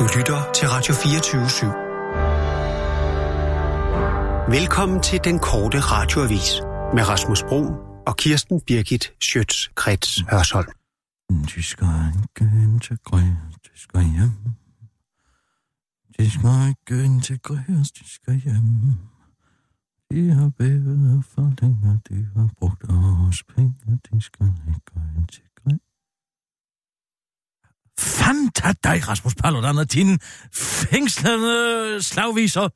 Du lytter til Radio 24 /7. Velkommen til den korte radioavis med Rasmus Bro og Kirsten Birgit Schøtz-Krets Hørsholm. De skal ikke integreres, de skal hjem. De skal ikke integreres, de skal hjem. De har bævet for længe, de har brugt af vores penge, de skal ikke integreres. Fanta dig, Rasmus Paludan, og dine fængslende slagviser.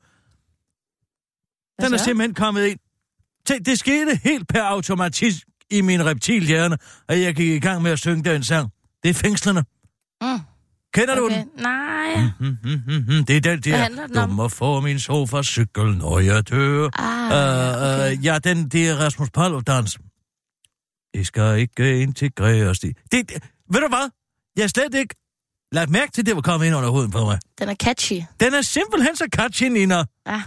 Den er simpelthen kommet ind. Det skete helt per automatisk i min reptilhjerne, at jeg gik i gang med at synge den sang. Det er fængslende. Mm. Kender du Okay. den? Nej. Mm, mm, mm, mm. Det er den der, du må få min sofa-cykel, når jeg dør. Ah, Uh, okay. uh, ja, den, det er Rasmus Paludans. Det skal ikke integreres. Det, det, ved du hvad? Jeg er slet ikke lagt mærke til, at det var kommet ind under huden på mig. Den er catchy. Den er simpelthen så catchy, Nina. Ja.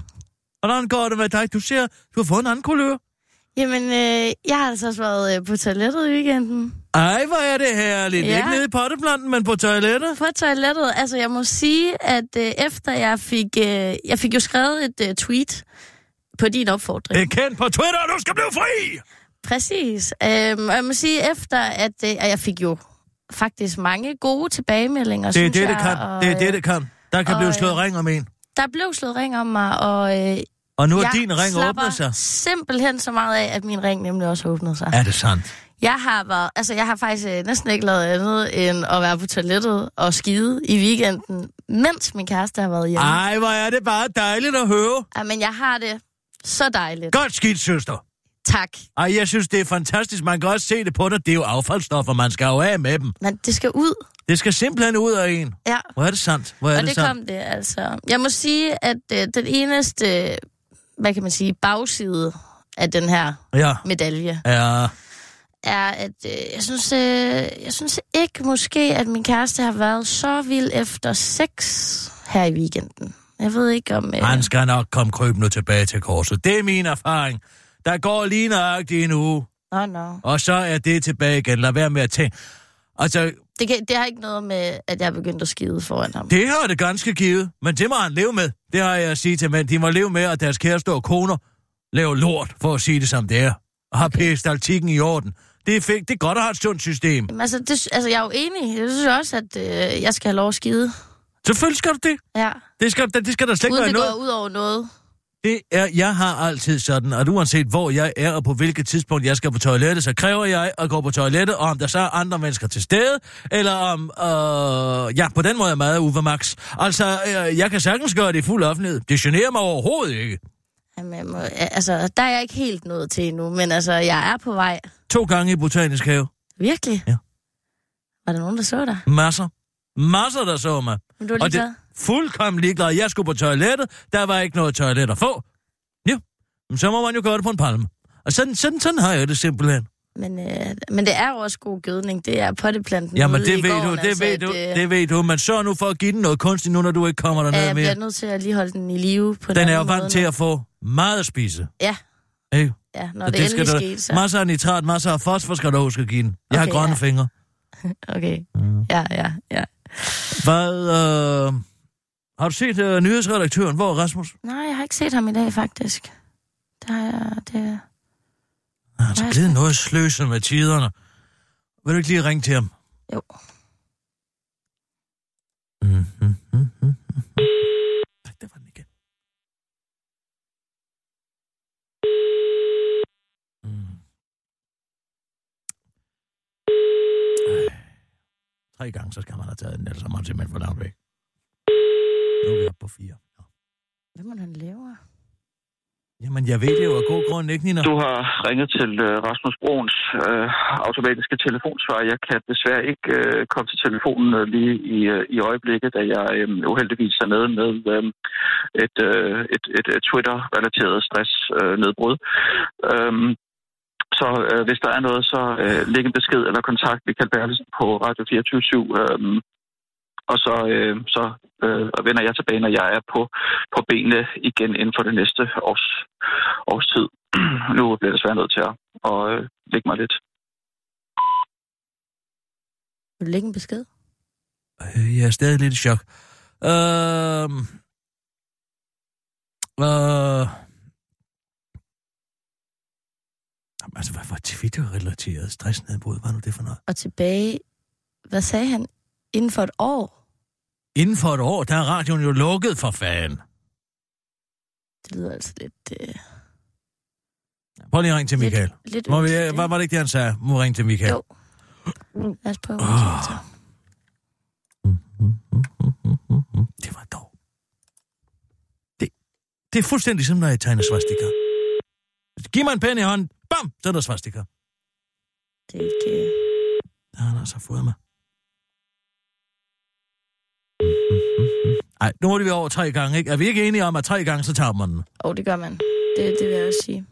Hvordan går det med dig? Du ser, du har fået en anden kulør. Jamen, øh, jeg har altså også været øh, på toilettet i weekenden. Ej, hvor er det herligt. Ja. Ikke nede i potteplanten, men på toilettet. På toilettet, altså jeg må sige, at øh, efter jeg fik, øh, jeg fik jo skrevet et øh, tweet på din opfordring. Bekendt på Twitter, du skal blive fri! Præcis. Øhm, og jeg må sige, efter at øh, jeg fik jo faktisk mange gode tilbagemeldinger, Det er synes det, det jeg, kan. Og, Det er det, øh, det kan. Der kan og, blive slået øh, ring om en. Der blev slået ring om mig, og øh, Og nu er din ring åbnet sig. simpelthen så meget af, at min ring nemlig også har åbnet sig. Er det sandt? Jeg har været, altså jeg har faktisk øh, næsten ikke lavet andet end at være på toilettet og skide i weekenden, mens min kæreste har været hjemme. Ej, hvor er det bare dejligt at høre. Ja, men jeg har det så dejligt. Godt skidt, søster. Tak. Ej, jeg synes, det er fantastisk. Man kan også se det på dig. Det er jo affaldsstoffer, man skal jo af med dem. Men det skal ud. Det skal simpelthen ud af en. Ja, Hvor er det sandt? Hvor er og det, det sandt? kom det altså. Jeg må sige, at øh, den eneste, hvad kan man sige, bagside af den her Ja, medalje, ja. er, at øh, jeg, synes, øh, jeg synes ikke måske, at min kæreste har været så vild efter sex her i weekenden. Jeg ved ikke om... Øh, Han skal nok komme krybende tilbage til korset. Det er min erfaring. Der går lige nøjagtigt en uge, Nå, nå. og så er det tilbage igen. Lad være med at tænke. Altså, Det, kan, det har ikke noget med, at jeg er begyndt at skide foran ham. det har det ganske givet, men det må han leve med. Det har jeg at sige til mænd. De må leve med, at deres kæreste og koner laver lort, for at sige det som det er. Og har okay. peristaltikken i orden. Det er, fik, det er godt at have et sundt system. Jamen, altså, det, altså, jeg er jo enig. Jeg synes også, at øh, jeg skal have lov at skide. Selvfølgelig skal du det. Ja. Det skal, det skal der slet ikke Uden være det noget. går ud over noget. Det er, jeg har altid sådan, at uanset hvor jeg er og på hvilket tidspunkt jeg skal på toilettet, så kræver jeg at gå på toilettet, og om der så er andre mennesker til stede, eller om, øh, ja, på den måde er jeg meget Uwe Max. Altså, øh, jeg kan sagtens gøre det i fuld offentlighed. Det generer mig overhovedet ikke. Jamen, må, altså, der er jeg ikke helt nået til endnu, men altså, jeg er på vej. To gange i Botanisk Have. Virkelig? Ja. Var der nogen, der så dig? Masser. Masser, der så mig. Men du er Og ligeglad? Fuldkommen ligeglad. Jeg skulle på toilettet. Der var ikke noget toilet at få. Ja, men så må man jo gøre det på en palme. Og sådan, sådan, sådan har jeg det simpelthen. Men, øh, men det er jo også god gødning. Det er potteplanten Jamen, det ved gården, du, det altså, ved du, at, øh, det ved du. Men sørg nu for at give den noget kunstigt nu, når du ikke kommer ja, derned jeg bliver mere. nødt til at lige holde den i live på Den en er jo vant til at få meget at spise. Ja, Ikke? ja, når Så det, skal endelig du, skete, så... Masser af nitrat, masser af fosfor skal du huske at give den. Jeg Okay, har grønne ja. fingre. Okay, Mm. ja, ja, ja. Hvad, øh, har du set øh, nyhedsredaktøren? Hvor er Rasmus? Nej, jeg har ikke set ham i dag, faktisk. Har jeg... Det... Han er blevet noget sløset med tiderne. Vil du ikke lige ringe til ham? Jo. Mm, mm, mm, mm, mm. Der var den igen. Mm. Ej. Tre gange, så skal man have taget den, ellers er man simpelthen for langt væk. Nu er vi oppe på fire. Ja. Hvad må han lave? Jamen, jeg ved det jo af god grund, ikke, Nina? Du har ringet til øh, Rasmus Bruns øh, automatiske telefonsvar. Jeg kan desværre ikke øh, komme til telefonen øh, lige i, øh, i øjeblikket, da jeg øh, uheldigvis er med med øh, et, øh, et, et, et Twitter-relateret stressnedbrud. Øh, så øh, hvis der er noget, så øh, læg en besked eller kontakt Michael Bertelsen på Radio 24 øh, og så, øh, så øh, vender jeg tilbage, når jeg er på, på benene igen inden for det næste års, års tid. nu bliver jeg desværre nødt til at, at øh, lægge mig lidt. Vil du lægge en besked? Øh, Jeg er stadig lidt i chok. Øh... Øh... Jamen, Altså, hvad var Twitter-relateret stressnedbrud? Hvad er nu det for noget? Og tilbage, hvad sagde han? Inden for et år? Inden for et år, der er radioen jo lukket for fanden. Det lyder altså lidt... Øh, Prøv lige at ringe til Michael. Lidt, lidt Må vi, yndigt, var, var det ikke det, han sagde? Må vi ringe til Michael? Jo. Lad os prøve. Ah. Oh. Det var dog. Det, det er fuldstændig som, når jeg tegner svastika. Giv mig en pen i hånden. Bam! Så er der svastika. Det er ikke... øh, Der har han altså fået mig. Ej, nu er vi over tre gange, ikke? Er vi ikke enige om, at tre gange, så tager man den? Åh, oh, det gør man. Det, det vil jeg også sige.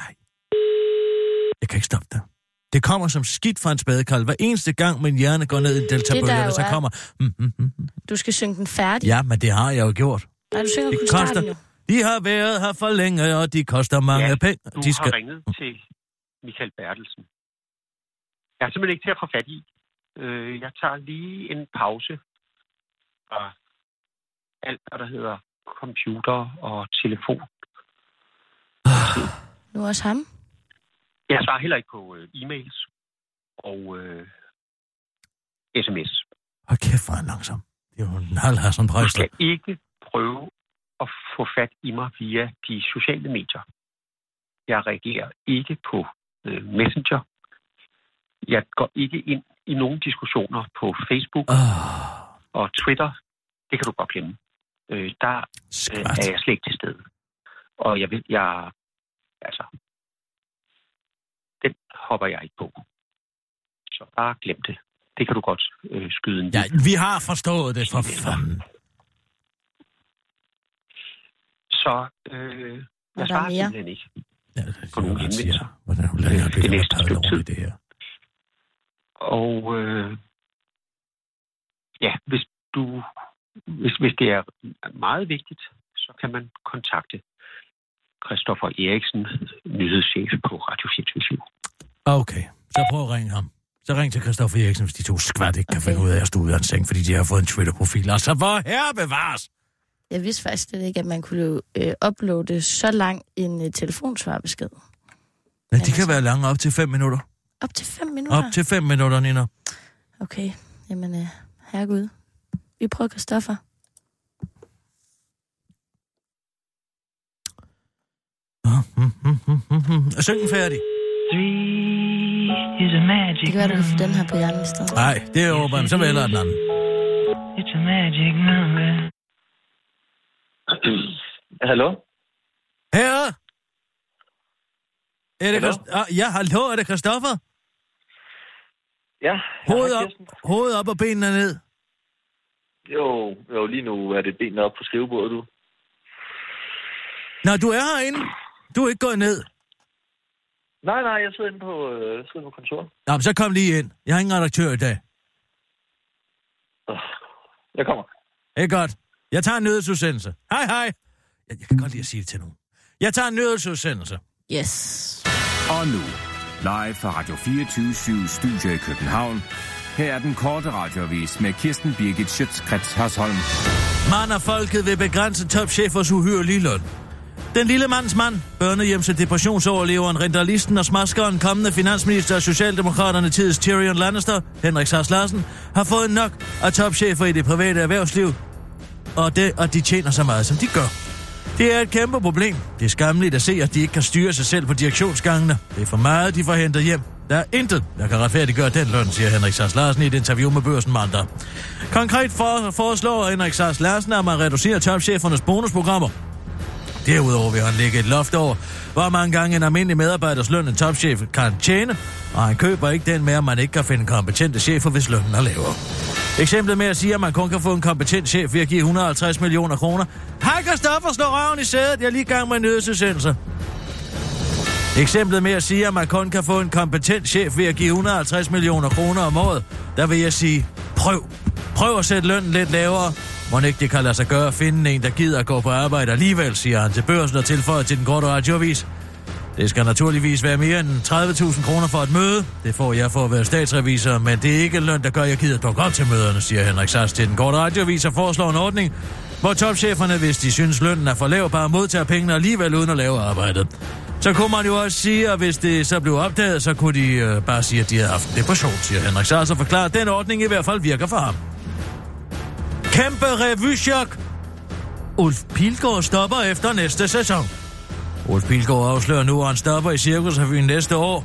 Nej. Jeg kan ikke stoppe det. Det kommer som skidt fra en spadekold. Hver eneste gang, min hjerne går ned i en der jo så er- kommer... Mm, mm, mm. mm. Du skal synge den færdig. Ja, men det har jeg jo gjort. Nej, du synger Det kun koster- starten jo. De har været her for længe, og de koster mange Ja, penge. Du De skal... har ringet til Michael Bertelsen. Jeg er simpelthen ikke til at få fat i. Øh, jeg tager lige en pause fra alt, hvad der hedder computer og telefon. Nu også ham. Jeg svarer heller ikke på øh, e-mails og øh, sms. Hold kæft, hvor er langsom. Det er jo en halv Hassan Du skal ikke prøve at få fat i mig via de sociale medier. Jeg reagerer ikke på øh, Messenger. Jeg går ikke ind i nogen diskussioner på Facebook Åh, og Twitter. Det kan du godt glemme. Øh, der øh, er jeg slet ikke til stede. Og jeg ved, jeg... Altså... Den hopper jeg ikke på. Så bare glem det. Det kan du godt øh, skyde en Ja, vi har forstået det, for fanden. Så øh, der jeg svarer mere? simpelthen ikke. Ja, det På er nogle henvendelser. Hvordan hun lader jeg Det næste padle stykke over i det her. Og øh, ja, hvis du hvis, hvis det er meget vigtigt, så kan man kontakte Christoffer Eriksen, nyhedschef på Radio 24 Okay, så prøv at ringe ham. Så ring til Christoffer Eriksen, hvis de to skvat ikke kan Okay. finde ud af at stå ud af en seng, fordi de har fået en Twitter-profil. Altså, hvor her bevares? Jeg vidste faktisk slet ikke, at man kunne øh, uploade så lang en øh, telefonsvarbesked. Ja, de altså- kan være lange op til 5 minutter. Op til fem minutter? Op til 5 minutter, Nina. Okay, jamen øh, herregud. Vi prøver Christoffer. Syng den færdig. Three is a magic Det kan være, du kan få den her på hjernen i stedet. Nej, det er over, så vælger den anden. It's a magic number. Hallo? Her! Er det Hallo? Christ- ah, ja, hallo, er det Christoffer? Ja, Hoved hej, op, Kirsten. hoved op og benene ned. Jo, jo, lige nu er det benene op på skrivebordet, du. Nå, du er herinde. Du er ikke gået ned. Nej, nej, jeg sidder inde på, øh, sidder på kontoret. Nå, men så kom lige ind. Jeg har ingen redaktør i dag. Jeg kommer. Det er godt. Jeg tager en nyhedsudsendelse. Hej, hej. Jeg, jeg kan godt lide at sige det til nogen. Jeg tager en nyhedsudsendelse. Yes. Og nu, live fra Radio 24 Studio i København. Her er den korte radiovis med Kirsten Birgit Schøtzgrads Hasholm. Mand og folket vil begrænse topchefers uhyrelige løn. Den lille mands mand, børnehjems- og depressionsoverleveren, rentalisten og smaskeren, kommende finansminister og Socialdemokraterne tids Tyrion Lannister, Henrik Sars Larsen, har fået nok af topchefer i det private erhvervsliv, og, det, og de tjener så meget, som de gør. Det er et kæmpe problem. Det er skamligt at se, at de ikke kan styre sig selv på direktionsgangene. Det er for meget, de får hentet hjem. Der er intet, der kan retfærdiggøre den løn, siger Henrik Sars Larsen i et interview med Børsen mandag. Konkret for, foreslår Henrik Sars Larsen, at man reducerer topchefernes bonusprogrammer. Derudover vil han lægge et loft over, hvor mange gange en almindelig medarbejders løn en topchef kan tjene, og han køber ikke den med, at man ikke kan finde kompetente chefer, hvis lønnen er lavere. Eksemplet med at sige, at man kun kan få en kompetent chef ved at give 150 millioner kroner. Hej Christoffer, slå røven i sædet, jeg er lige i gang med en. Eksemplet med at sige, at man kun kan få en kompetent chef ved at give 150 millioner kroner om året, der vil jeg sige, prøv. Prøv at sætte lønnen lidt lavere. Må ikke det kan lade sig gøre at finde en, der gider at gå på arbejde alligevel, siger han til børsen og tilføjer til den korte radioavis. Det skal naturligvis være mere end 30.000 kroner for et møde. Det får jeg for at være statsrevisor, men det er ikke løn, der gør, at jeg gider dukke op til møderne, siger Henrik Sass til den korte radioavis og foreslår en ordning, hvor topcheferne, hvis de synes lønnen er for lav, bare modtager pengene alligevel uden at lave arbejdet. Så kunne man jo også sige, at hvis det så blev opdaget, så kunne de øh, bare sige, at de havde haft en depression, siger Henrik Sass og forklarer, at den ordning i hvert fald virker for ham. Kæmpe revychok! Ulf Pilgaard stopper efter næste sæson. Ulf Pilgaard afslører nu, at han stopper i Cirkusrevyen næste år.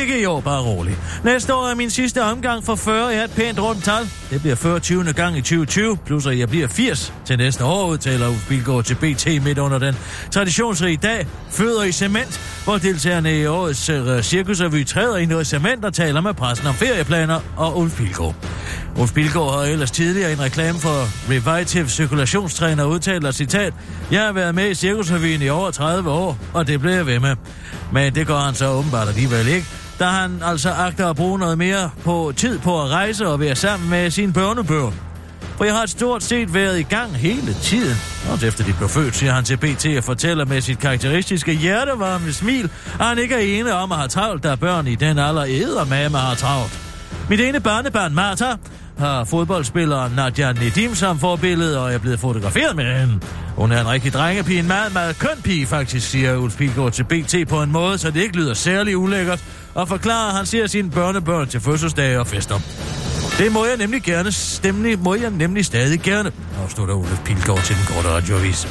Ikke i år, bare rolig. Næste år er min sidste omgang for 40 er et pænt rundt tal. Det bliver 40 20. gang i 2020, plus at jeg bliver 80 til næste år, udtaler Ulf Pilgaard til BT midt under den traditionsrige dag, føder i cement, hvor deltagerne i årets øh, cirkusrevy træder i noget cement og taler med pressen om ferieplaner og Ulf Pilgaard. Ulf Bilgaard har ellers tidligere i en reklame for Revitive cirkulationstræner udtalt, citat, Jeg har været med i cirkusrevyen i over 30 år, og det bliver jeg ved med. Men det går han så åbenbart alligevel ikke, da han altså agter at bruge noget mere på tid på at rejse og være sammen med sin børnebørn. For jeg har stort set været i gang hele tiden. Også efter de blev født, siger han til BT og fortæller med sit karakteristiske hjertevarme smil, at han ikke er ene om at have travlt, da børn i den alder æder med at have travlt. Mit ene børnebørn, Martha, har fodboldspilleren Nadia Nedim som forbillede, og er blevet fotograferet med hende. Hun er en rigtig drengepige, en meget, meget køn pige faktisk, siger Ulf Pilgaard til BT på en måde, så det ikke lyder særlig ulækkert, og forklarer, at han ser sine børnebørn til fødselsdage og fester. Det må jeg nemlig gerne, stemning må jeg nemlig stadig gerne, afslutter Ulf Pilgaard til den korte radioavis.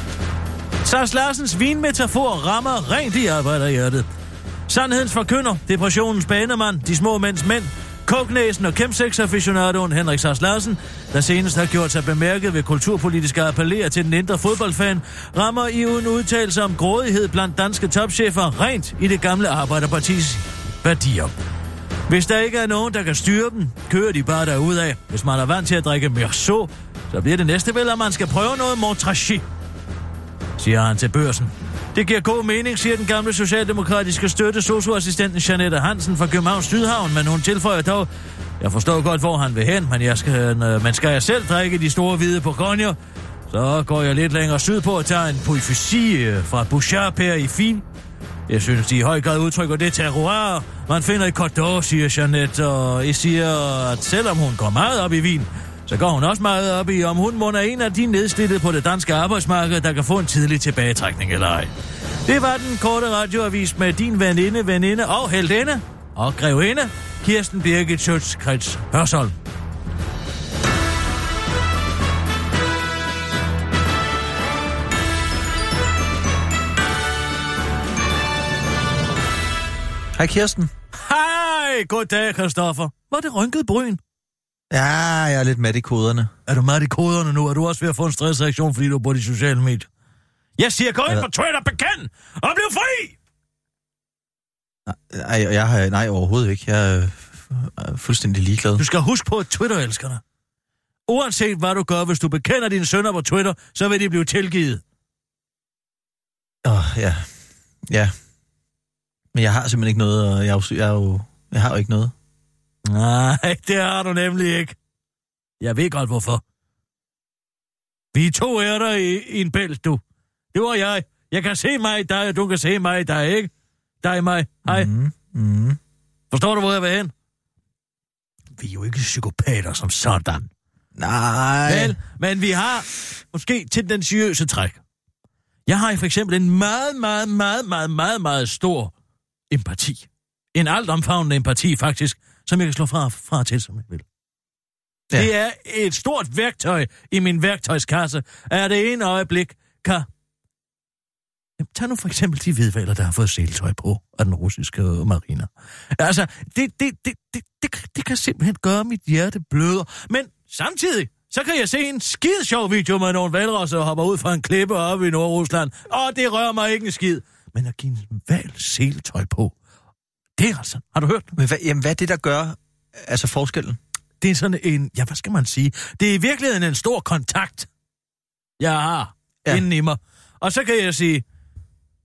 Sars Larsens vinmetafor rammer rent i arbejderhjertet. Sandhedens forkynder, depressionens banemand, de små mænds mænd, Kognæsen og kæmsex-aficionadoen Henrik Sars Larsen, der senest har gjort sig bemærket ved kulturpolitiske appeller til den indre fodboldfan, rammer i uden udtalelse om grådighed blandt danske topchefer rent i det gamle Arbejderpartis værdier. Hvis der ikke er nogen, der kan styre dem, kører de bare derudad. Hvis man er vant til at drikke Merceau, så bliver det næste vel, at man skal prøve noget Montrachy, siger han til børsen. Det giver god mening, siger den gamle socialdemokratiske støtte, socioassistenten Janette Hansen fra Københavns Sydhavn, men hun tilføjer dog, jeg forstår godt, hvor han vil hen, men jeg skal, øh, men man skal jeg selv drikke de store hvide Bourgogne, så går jeg lidt længere sydpå og tager en poifysi fra Bouchard Per i Fin. Jeg synes, de i høj grad udtrykker det terroir, man finder i Cordon, siger Jeanette, og jeg siger, at selvom hun går meget op i vin, så går hun også meget op i, om hun må er en af de nedslidte på det danske arbejdsmarked, der kan få en tidlig tilbagetrækning eller ej. Det var den korte radioavis med din veninde, veninde og heldinde og grevinde, Kirsten Birgit Schøtz Krets Hørsholm. Hej Kirsten. Hej, goddag, Christoffer. Var det rynket bryn? Ja, jeg er lidt mad i koderne. Er du meget i koderne nu? Er du også ved at få en stressreaktion, fordi du er på de sociale medier? Jeg siger, gå ind på Twitter, bekend, og bliv fri! Nej, jeg har, nej, overhovedet ikke. Jeg er øh, fuldstændig ligeglad. Du skal huske på, at Twitter elsker dig. Uanset hvad du gør, hvis du bekender dine sønner på Twitter, så vil de blive tilgivet. Åh, oh, ja. Ja. Men jeg har simpelthen ikke noget, og jeg, er jeg, er jo, jeg har jo ikke noget. Nej, det har du nemlig ikke. Jeg ved godt, hvorfor. Vi er to ærter i, i en bælt, du. Det var jeg. Jeg kan se mig i dig, og du kan se mig i dig, ikke? Dig og mig. Hej. Mm. Mm, mm. Forstår du, hvor jeg vil hen? Vi er jo ikke psykopater som sådan. Nej. Vel, men vi har måske tendensiøse træk. Jeg har for eksempel en meget, meget, meget, meget, meget, meget stor empati. En altomfavnende empati, faktisk, som jeg kan slå fra, fra til, som jeg vil. Ja. Det er et stort værktøj i min værktøjskasse, at det ene øjeblik kan... Jamen, tag nu for eksempel de hvidvaler, der har fået seletøj på af den russiske mariner. Altså, det, det, det, det, det, det kan simpelthen gøre mit hjerte bløder. Men samtidig, så kan jeg se en skide sjov video med nogle valrosser, der hopper ud fra en klippe oppe i Nordrusland. Og det rører mig ikke en skid. Men at give en val seletøj på, det er altså... Har du hørt? Men hvad, jamen, hvad er det, der gør altså forskellen? Det er sådan en... Ja, hvad skal man sige? Det er i virkeligheden en stor kontakt, jeg har Ja. inden i mig. Og så kan jeg sige,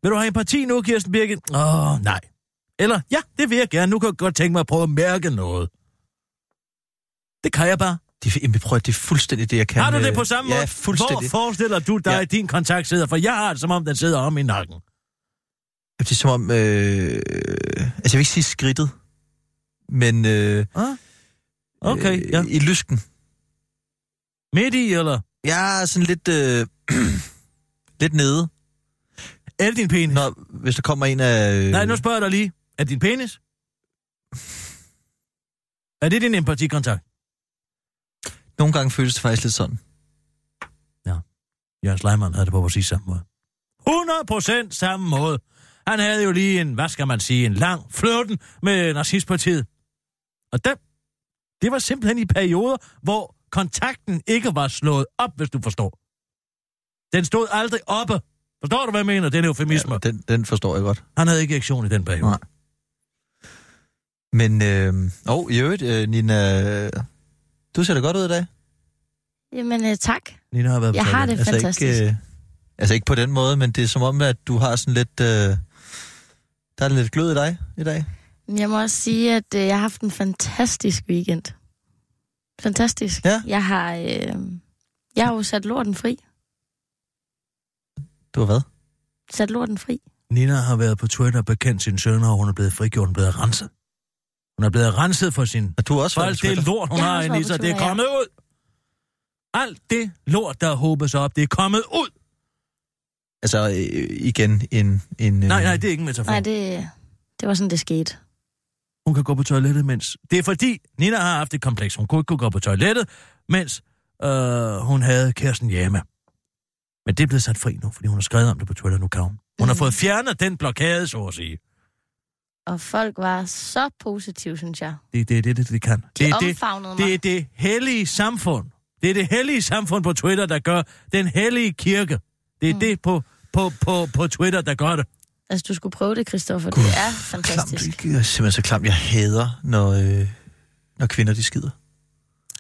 vil du have empati nu, Kirsten Birgit? Åh, oh, nej. Eller, ja, det vil jeg gerne. Nu kan jeg godt tænke mig at prøve at mærke noget. Det kan jeg bare. Det, jamen, prøv at det er fuldstændig det, jeg kan. Har du det øh, på samme ja, måde? fuldstændig. Hvor forestiller du dig, Ja. ja. din kontakt sidder? For jeg har det, som om den sidder om i nakken. Det er som om... Øh, altså, jeg vil ikke sige skridtet, men... Øh, Ah, okay, ja. øh, I lysken. Midt i, eller? Jeg er sådan lidt... Øh, lidt nede. Er det din penis? Når, hvis der kommer en af... Øh, Nej, nu spørger jeg dig lige. Er det din penis? Er det din empatikontakt? Nogle gange føles det faktisk lidt sådan. Jørgen Sleiman havde det på præcis samme måde. 100% samme måde. Han havde jo lige en, hvad skal man sige, en lang flirten med Nazistpartiet. Og den, det var simpelthen i perioder, hvor kontakten ikke var slået op, hvis du forstår. Den stod aldrig oppe. Forstår du, hvad jeg mener? Den eufemisme. Ja, den, den forstår jeg godt. Han havde ikke aktion i den periode. Nej. Men, øh, oh, i øvrigt, øh, Nina, du ser da godt ud i dag. Jamen, øh, tak. Nina har været på Jeg har det fantastisk. Ikke, øh, altså ikke på den måde, men det er som om, at du har sådan lidt... Øh, der er lidt glød i dig i dag. Jeg må også sige, at øh, jeg har haft en fantastisk weekend. Fantastisk. Ja. Jeg har, øh, jeg har jo sat lorten fri. Du har hvad? Sat lorten fri. Nina har været på Twitter og bekendt sin søn, og hun er blevet frigjort, hun er blevet renset. Hun er blevet renset for sin... Og du har også For været alt det lort, hun Jeg har inde i sig, det er ja. kommet ud. Alt det lort, der håbes op, det er kommet ud. Altså øh, igen en... en øh, Nej, nej, det er ikke en metafor. Nej, det, det var sådan, det skete. Hun kan gå på toilettet, mens... Det er fordi, Nina har haft et kompleks. Hun kunne ikke kunne gå på toilettet, mens øh, hun havde kæresten hjemme. Men det er blevet sat fri nu, fordi hun har skrevet om det på Twitter, nu kan hun. Hun har fået fjernet den blokade, så at sige. Og folk var så positive, synes jeg. Det er det, det, det, det kan. De Det er det, omfavnede det er mig. det hellige samfund. Det er det hellige samfund på Twitter, der gør den hellige kirke. Det er mm. det på, på, på, på Twitter, der gør det. Altså, du skulle prøve det, Christoffer. Det er Klamt, fantastisk. det er simpelthen så klamt. Jeg hader, når, øh, når kvinder de skider.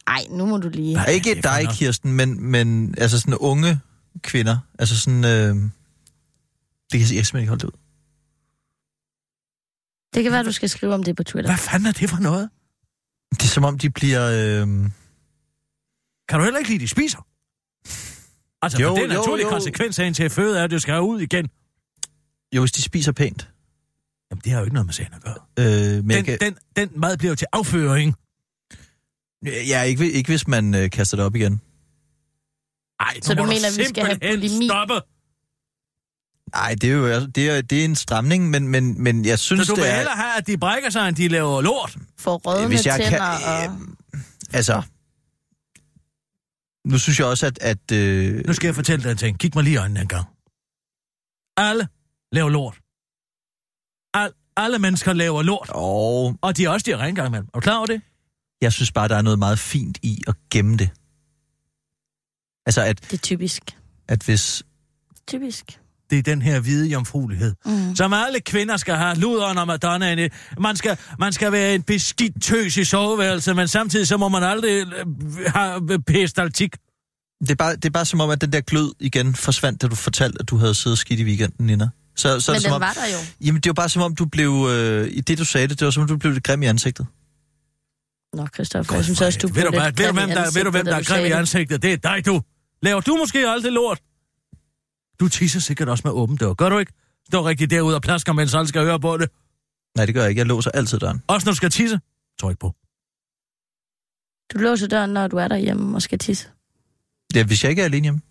Ej, nu må du lige... Nej. Ikke det er dig, nok. Kirsten, men, men altså sådan unge kvinder. Altså sådan... Øh, det kan jeg, jeg kan simpelthen ikke holde det ud. Det kan være, du skal skrive om det på Twitter. Hvad fanden er det for noget? Det er som om, de bliver... Øh, Kan du heller ikke lide, de spiser? Altså, Jo, for den naturlige jo. konsekvens af en til at føde er, at du skal ud igen. jo, hvis de spiser pænt. Jamen, det har jo ikke noget med sagen at gøre. Øh, men Den, kan, den, den mad bliver jo til afføring. ja, ikke, ikke hvis man øh, kaster det op igen. Ej, nu Så du må mener, vi skal have bulimi? stoppe. Nej, det er jo altså- det er, det er en stramning, men, men, men jeg synes, Så du vil det er... hellere have, at de brækker sig, end de laver lort? For rødne Hvis jeg tænder kan... og... Øh, altså... Nu synes jeg også, at... at øh, Nu skal jeg fortælle dig en ting. Kig mig lige i øjnene en gang. Alle laver lort. Al, alle mennesker laver lort. og Og de er også de er engang imellem. Er du klar over det? jeg synes bare, der er noget meget fint i at gemme det. Altså, at, Det er typisk. at hvis... Typisk. Det er den her hvide jomfruelighed, Mm. som alle kvinder skal have. Luderen og Madonnaen. i. Man skal, man skal være en beskidt tøs i soveværelset, men samtidig så må man aldrig øh, have pestaltik. Det er, bare, det er bare som om, at den der glød igen forsvandt, da du fortalte, at du havde siddet skidt i weekenden, Nina. Så, så Men det som om, var der jo. Jamen, det var bare som om, du blev... Øh, I det, du sagde det, det var som om, du blev lidt grim i ansigtet. Nå, Christoffer, jeg synes også, du ved blev du, hvad, lidt ved du, grim i hvem der, ved du, hvem ansigtet, der er grim i ansigtet? Det er dig, du. Laver du måske aldrig lort? Du tisser sikkert også med åben dør. Gør du ikke? Står rigtig derude og plasker, mens alle skal høre på det. Nej, det gør jeg ikke. Jeg låser altid døren. Også når du skal tisse. Tror ikke på. Du låser døren, når du er derhjemme og skal tisse. Ja, hvis jeg ikke er alene hjemme.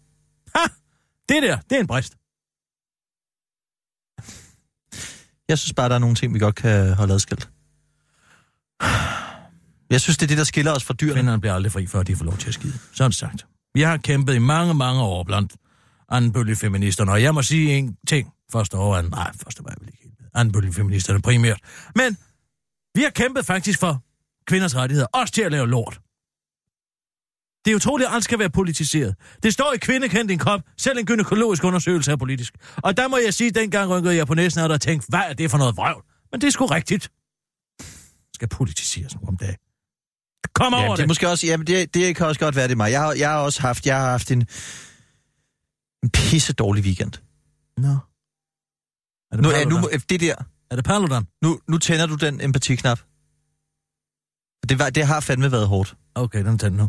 Det der, det er en brist. Jeg synes bare, der er nogle ting, vi godt kan holde adskilt. Jeg synes, det er det, der skiller os fra dyrene. Kvinderne bliver aldrig fri, før de får lov til at skide. Så det sagt. Vi har kæmpet i mange, mange år blandt andenbølgefeministerne, og jeg må sige en ting. Første år, anden, nej, første var jeg vel ikke helt med. Andenbølgefeministerne primært. Men vi har kæmpet faktisk for kvinders rettigheder, også til at lave lort. Det er utroligt, at alt skal være politiseret. Det står i kvindekend din krop. Selv en gynækologisk undersøgelse er politisk. Og der må jeg sige, at dengang rynkede jeg på næsen og der tænkte, hvad er det for noget vrøvl? Men det er sgu rigtigt. Skal politiseres nu om dagen. Kom over Ja, det det. måske også, jamen det, det kan også godt være, det er mig. Jeg har, jeg har også haft, jeg har haft en, en pisse dårlig weekend. Nå. Er det Nu, er, nu, må- det der, er det Paludan? nu, nu tænder du den empatiknap. Det, var, det har fandme været hårdt. Okay, den tænder nu.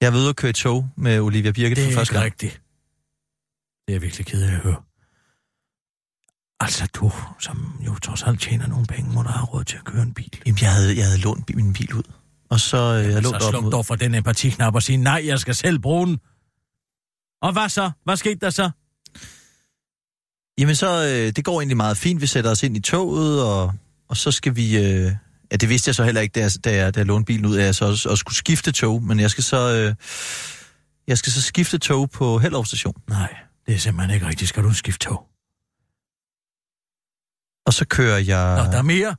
Jeg ude og køre tog med Olivia Det for er første gang. rigtigt. Det er jeg virkelig ked af at høre. Altså, du, som jo trods alt tjener nogle penge, må du have råd til at køre en bil. Jamen, jeg havde, jeg havde lånt min bil ud. Og så øh, jeg lånt Så op sluk dog for den empatiknap og sige, nej, jeg skal selv bruge den. Og hvad så? Hvad skete der så? Jamen, så øh, det går egentlig meget fint. Vi sætter os ind i toget, og, og så skal vi... Øh, ja, det vidste jeg så heller ikke, da jeg, da jeg, da jeg lånte bilen ud, at jeg så også, også skulle skifte tog. Men jeg skal så... Øh, jeg skal så skifte tog på Hellerup station. Nej, det er simpelthen ikke rigtigt. Skal du skifte tog? Og så kører jeg... Nå, der er mere.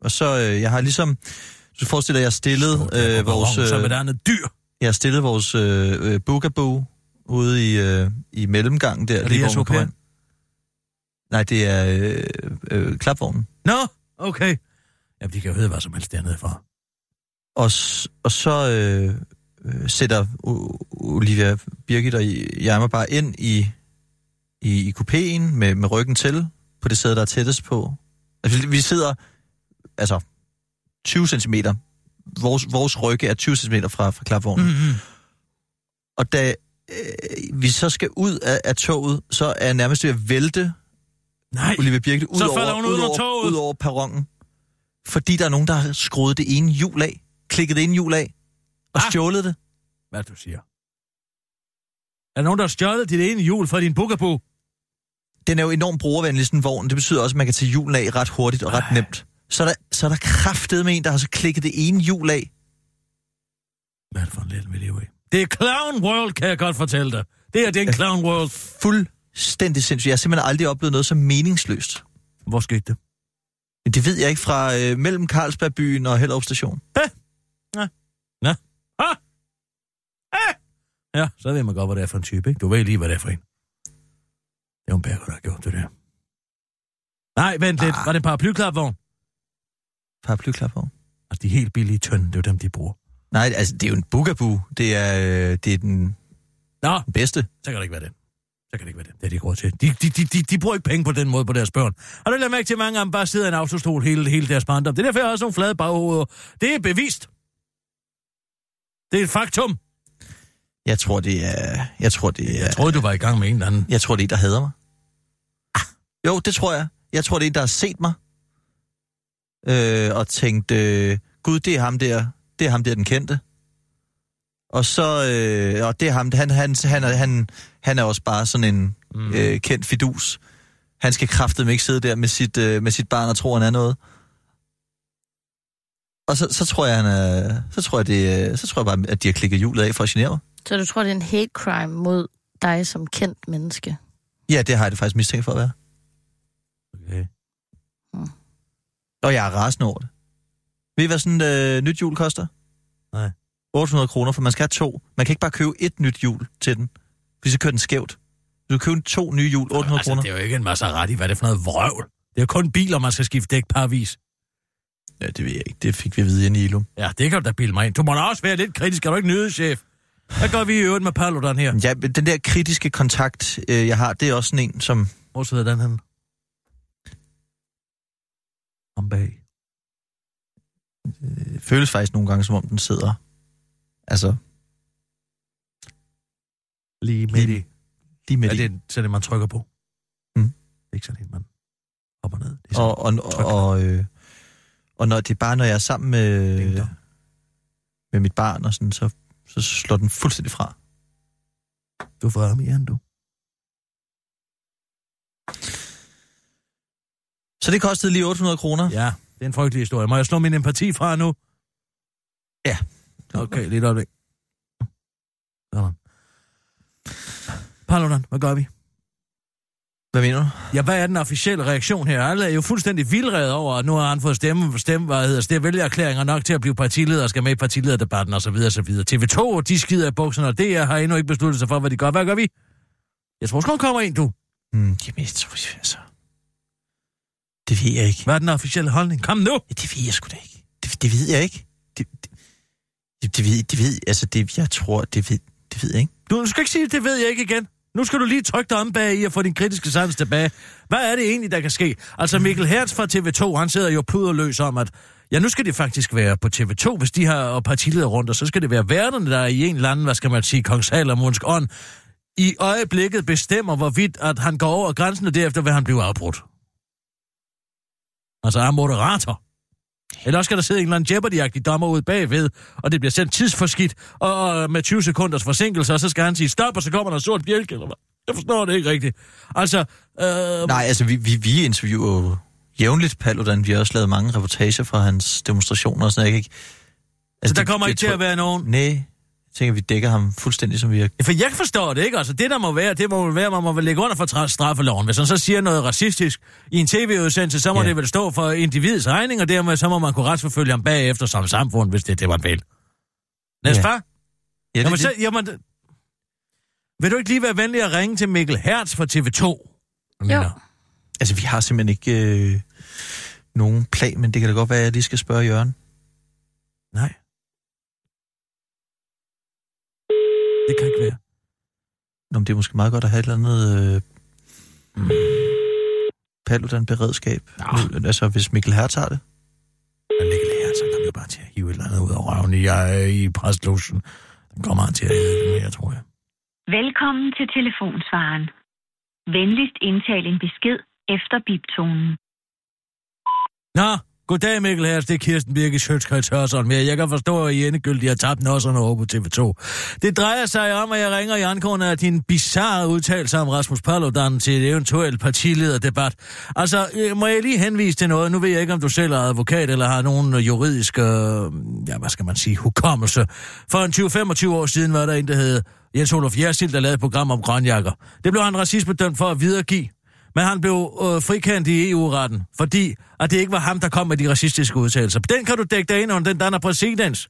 Og så, øh, jeg har ligesom... Så forestiller jeg, jeg stillet øh, vores... Øh... Som et andet dyr. Jeg har stillet vores øh, øh, bugaboo ude i, øh, i mellemgangen der. det lige hvor man. Nej, det er øh, øh, klapvognen. Nå, okay. Jamen, de kan jo hedde hvad som helst dernede fra. Og, og så øh, øh, sætter Olivia Birgit og jeg mig bare ind i, i, i kupéen med, med ryggen til, på det sæde, der er tættest på. Altså, vi- vi sidder, altså, 20 cm. Vores, vores rygge er 20 cm fra, fra klapvognen. Mm. Mm-hmm. Og da øh, vi så skal ud af, af toget, så er jeg nærmest ved at vælte Nej, Olivia Birgit ud, Så over, hun ud ud, over, toget. ud over perronen. Fordi der er nogen, der har skruet det ene hjul af, klikket det ene hjul af, og Ah. stjålet det. hvad du siger. Er der nogen, der har stjålet dit ene hjul fra din bugaboo? Den er jo enormt brugervenlig, sådan en vogn. Det betyder også, at man kan tage hjulen af ret hurtigt og ret Ej. nemt. Så er, der, så er der kraftet med en, der har så klikket det ene hjul af. Hvad er det for en lille vi lever i? Det er Clown World, kan jeg godt fortælle dig. Det her, det er en Clown World. Fuldstændig sindssygt. Jeg har simpelthen aldrig oplevet noget så meningsløst. Hvor skete det? Det ved jeg ikke fra øh, mellem Carlsbergbyen og Hellerup station. Ah! Ah! Ja, så ved man godt, hvad det er for en type, ikke? Du ved lige, hvad det er for en. Det er en bærker, der har gjort det der. Nej, vent lidt. Ah. Var det en paraplyklapvogn? Paraplyklapvogn. Altså, de helt billige tynde, det er jo dem, de bruger. Nej, altså, det er jo en bugaboo. Det er, øh, det er den Nå, bedste. så kan det ikke være det. Så kan det ikke være det. Det er de ikke til. De, de, de, de, de bruger ikke penge på den måde på deres børn. Og det lader mærke til, at mange af dem bare sidder i en autostol hele, hele deres barndom. Det er derfor, jeg har også nogle flade baghoveder. Det er bevist. Det er et faktum. Jeg tror, det er... Jeg tror, det er... Jeg troede, du var i gang med en eller anden. Jeg tror, det er en, der hader mig. Jo, det tror jeg. Jeg tror, det er en, der har set mig. Øh, og tænkt, øh, gud, det er ham der. Det er ham der, den kendte. Og så, øh, og det er ham, han, han, han, er, han, han er også bare sådan en mm. øh, kendt fidus. Han skal kraftedeme ikke sidde der med sit, øh, med sit barn og tro, han er noget. Og så, så tror jeg, han er, så tror jeg, det, øh, så tror jeg bare, at de har klikket hjulet af for at genere mig. Så du tror, det er en hate crime mod dig som kendt menneske? Ja, det har jeg det faktisk mistænkt for at være. Okay. Og jeg er rasende over det. Ved I, hvad sådan et øh, nyt hjul koster? Nej. 800 kroner, for man skal have to. Man kan ikke bare købe et nyt hjul til den, hvis så kører den skævt. Du kan købe to nye hjul, 800 altså, kroner. det er jo ikke en masse ret i, hvad det er for noget vrøvl. Det er kun biler, man skal skifte dæk parvis. Ja, det ved jeg ikke. Det fik vi at vide i Nilo. Ja, det kan du da bilde mig ind. Du må da også være lidt kritisk. Kan du ikke nyde, chef? Hvad gør vi i øvrigt med Paludan her? Ja, den der kritiske kontakt, øh, jeg har, det er også sådan en, som... Hvor sidder den henne? Om bag. Øh, føles faktisk nogle gange, som om den sidder... Altså, Lige midt Lige- i. lige midt Er i. det sådan en, man trykker på? Mm. Det er ikke sådan man op og ned. Det er sådan, Og, og, og, og, øh, og når det er bare, når jeg er sammen med, dong. med mit barn, og sådan, så, så slår den fuldstændig fra. Du får ham igen, du. Så det kostede lige 800 kroner. Ja, det er en frygtelig historie. Må jeg slå min empati fra nu? Ja. Okay, lidt øjeblik. Sådan. Paludan, hvad gør vi? Hvad mener du? Ja, hvad er den officielle reaktion her? Alle er jo fuldstændig vildrede over, at nu har han fået stemme, stemme hvad hedder det, vælgererklæringer nok til at blive partileder og skal med i partilederdebatten og så videre, så videre. TV2, de skider i bukserne, og DR har endnu ikke besluttet sig for, hvad de gør. Hvad gør vi? Jeg tror sgu, kommer en, du. Mm, jamen, jeg tror, altså... Det ved jeg ikke. Hvad er den officielle holdning? Kom nu! Ja, det ved jeg sgu da ikke. Det, det ved jeg ikke. Det, det, det, ved, det ved, altså det, jeg tror, det ved, det ved jeg ikke. Du skal ikke sige, det ved jeg ikke igen. Nu skal du lige trykke dig om bag i og få din kritiske sans tilbage. Hvad er det egentlig, der kan ske? Altså Mikkel Hertz fra TV2, han sidder jo puderløs om, at ja, nu skal det faktisk være på TV2, hvis de har partileder rundt, og så skal det være værterne, der er i en eller anden, hvad skal man sige, kong Salomonsk ånd. i øjeblikket bestemmer, hvorvidt at han går over grænsen, og derefter vil han blive afbrudt. Altså er moderator. Eller også skal der sidde en eller anden Jeopardy-agtig dommer ude bagved, og det bliver sendt tidsforskidt, og, med 20 sekunders forsinkelse, og så skal han sige stop, og så kommer der en sort bjælke, eller hvad? Jeg forstår det ikke rigtigt. Altså, øh, Nej, altså vi, vi, vi interviewer jo jævnligt Paludan. Vi har også lavet mange reportager fra hans demonstrationer og sådan noget. Ikke... så der det- kommer det ikke til tror- at være nogen... Nej, tænker, vi dækker ham fuldstændig, som vi. Ja, For jeg forstår det ikke, altså det der må være, det må vel være, man må vel lægge under for tra- straffeloven. Hvis han så siger noget racistisk i en tv-udsendelse, så må Ja. det vel stå for individets regning, og dermed så må man kunne retsforfølge ham bagefter som samfund, hvis det, det var en fejl. Næste Ja. ja. Ja, Jamen, det, så, det, jamen, vil du ikke lige være venlig at ringe til Mikkel Hertz fra TV2? Jeg Jo. altså, vi har simpelthen ikke øh, nogen plan, men det kan da godt være, at jeg lige skal spørge Jørgen. Nej. Det kan ikke være. Nå, men det er måske meget godt at have et eller andet øh, Paludan-beredskab. Nå. Nu, altså, hvis Mikkel Hertz har det. Men Mikkel Hertz, han kommer jo bare til at hive et eller andet ud af røven i, øh, i præstlusen. Den kommer han til at hive det mere, tror jeg. Velkommen til telefonsvaren. Venligst indtal en besked efter biptonen. Nå, goddag Mikkel her, det er Kirsten Birke Sjøtskreds Hørsholm her. Jeg kan forstå, at I endegyldigt har tabt nosserne over på TV2. Det drejer sig om, at jeg ringer i angående af din bizarre udtalelse om Rasmus Paludan til et eventuelt partilederdebat. Altså, øh, må jeg lige henvise til noget? Nu ved jeg ikke, om du selv er advokat eller har nogen øh, juridisk, øh, ja, hvad skal man sige, hukommelse. For en 20-25 år siden var der en, der hed Jens Olof Jersild, der lavede et program om grønjakker. Det blev han racismedømt for at videregive. Men han blev øh, frikendt i EU-retten, fordi at det ikke var ham, der kom med de racistiske udtalelser. Den kan du dække dig ind under, den danner præcedens.